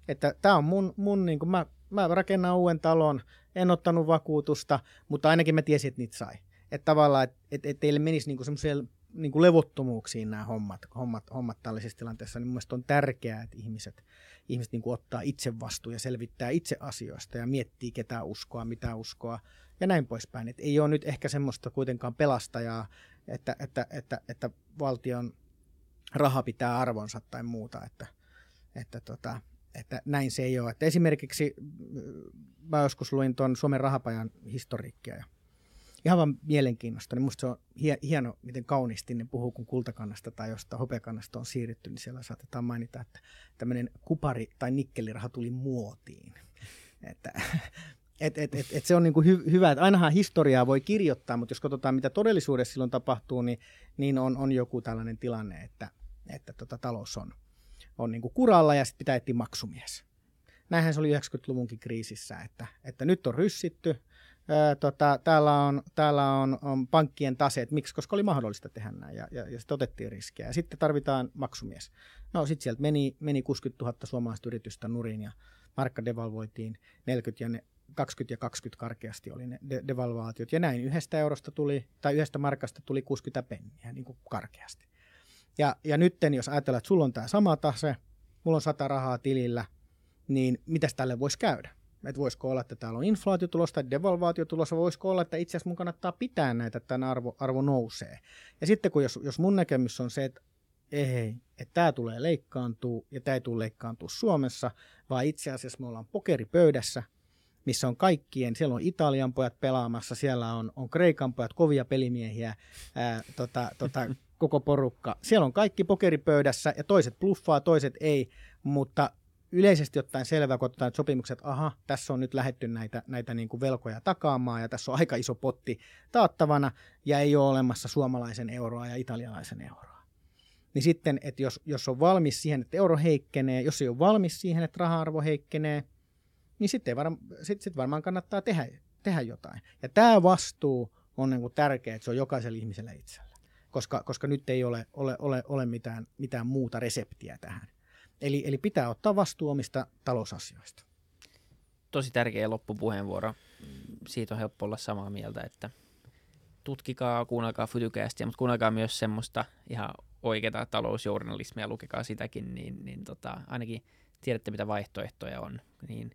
Että tämä on mun, mun niin kuin mä, mä rakennan uuden talon, en ottanut vakuutusta, mutta ainakin mä tiesin, että niitä sai. Että tavallaan, että et, et teille menisi niinku semmoisella niin kuin levottomuuksiin nämä hommat, hommat, hommat tällaisissa tilanteissa, niin mun mielestä on tärkeää, että ihmiset, ihmiset niin kuin ottaa itse vastuu ja selvittää itse asioista ja miettii, ketä uskoa, mitä uskoa ja näin poispäin. Et ei ole nyt ehkä semmoista kuitenkaan pelastajaa, että, että, että, että valtion raha pitää arvonsa tai muuta, että, että, tota, että näin se ei ole. Että esimerkiksi mä joskus luin tuon Suomen rahapajan historiikkia ja ihan vaan mielenkiinnosta. Niin musta se on hieno, miten kauniisti ne puhuu, kun kultakannasta tai jostain hopeakannasta on siirrytty, niin siellä saatetaan mainita, että tämmöinen kupari- tai nikkeliraha tuli muotiin. Että, et, et, et, et se on niinku hy, hyvä, että ainahan historiaa voi kirjoittaa, mutta jos katsotaan, mitä todellisuudessa silloin tapahtuu, niin, niin on, on joku tällainen tilanne, että, että tota, talous on, on niinku kuralla ja sitten pitää etsiä maksumies. Näinhän se oli 90-luvunkin kriisissä, että, että nyt on ryssitty, ää, tota, täällä, on, täällä on, on pankkien taseet, miksi, koska oli mahdollista tehdä näin ja, ja, ja sitten otettiin riskejä. Ja sitten tarvitaan maksumies. No sitten sieltä meni, meni 60 000 suomalaista yritystä nurin ja markka devalvoitiin 40 ja ne 20 ja 20 karkeasti oli ne de- devalvaatiot. Ja näin yhdestä eurosta tuli, tai yhdestä markasta tuli 60 penniä niin kuin karkeasti. Ja, ja nyt jos ajatellaan, että sulla on tämä sama tase, mulla on 100 rahaa tilillä, niin mitäs tälle voisi käydä? Että voisiko olla, että täällä on inflaatio tulossa tai devalvaatio tulossa, voisiko olla, että itse asiassa mun kannattaa pitää näitä, että tämän arvo, arvo nousee. Ja sitten kun jos, jos mun näkemys on se, että ei, että tämä tulee leikkaantua ja tämä ei tule leikkaantua Suomessa, vaan itse asiassa me ollaan pokeripöydässä, missä on kaikkien, siellä on Italian pojat pelaamassa, siellä on, on Kreikan pojat, kovia pelimiehiä, ää, tota, tota, koko porukka. Siellä on kaikki pokeripöydässä ja toiset bluffaa, toiset ei, mutta yleisesti ottaen selvää, kun otetaan sopimukset, että aha, tässä on nyt lähetty näitä, näitä niin kuin velkoja takaamaan ja tässä on aika iso potti taattavana ja ei ole olemassa suomalaisen euroa ja italialaisen euroa. Niin sitten, että jos, jos on valmis siihen, että euro heikkenee, jos ei ole valmis siihen, että raha-arvo heikkenee, niin sitten varma, sit, sit varmaan kannattaa tehdä, tehdä jotain. Ja tämä vastuu on niin kuin tärkeä, että se on jokaiselle ihmiselle itsellä, koska, koska nyt ei ole, ole, ole, ole mitään, mitään muuta reseptiä tähän. Eli, eli pitää ottaa vastuu omista talousasioista. Tosi tärkeä loppupuheenvuoro. Siitä on helppo olla samaa mieltä, että tutkikaa, kuunnelkaa Fytycastia, mutta kuunnelkaa myös semmoista ihan oikeaa talousjournalismia, lukekaa sitäkin, niin, niin tota, ainakin tiedätte, mitä vaihtoehtoja on. Niin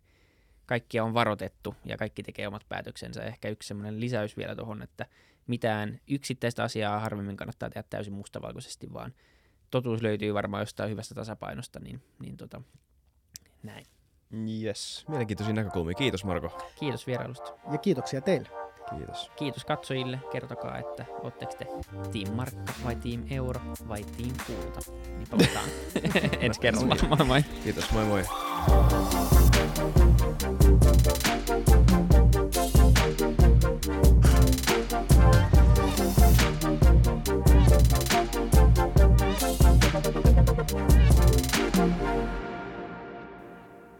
kaikkia on varoitettu ja kaikki tekee omat päätöksensä. Ehkä yksi semmoinen lisäys vielä tuohon, että mitään yksittäistä asiaa harvemmin kannattaa tehdä täysin mustavalkoisesti, vaan totuus löytyy varmaan jostain hyvästä tasapainosta, niin, niin tota, näin. Yes, mielenkiintoisia näkökulmia. Kiitos Marko. Kiitos vierailusta. Ja kiitoksia teille. Kiitos. Kiitos katsojille. Kertokaa, että ootteko te Team Markka vai Team Euro vai Team Kulta. Niin palataan ensi kerralla. Moi moi. Kiitos, moi moi.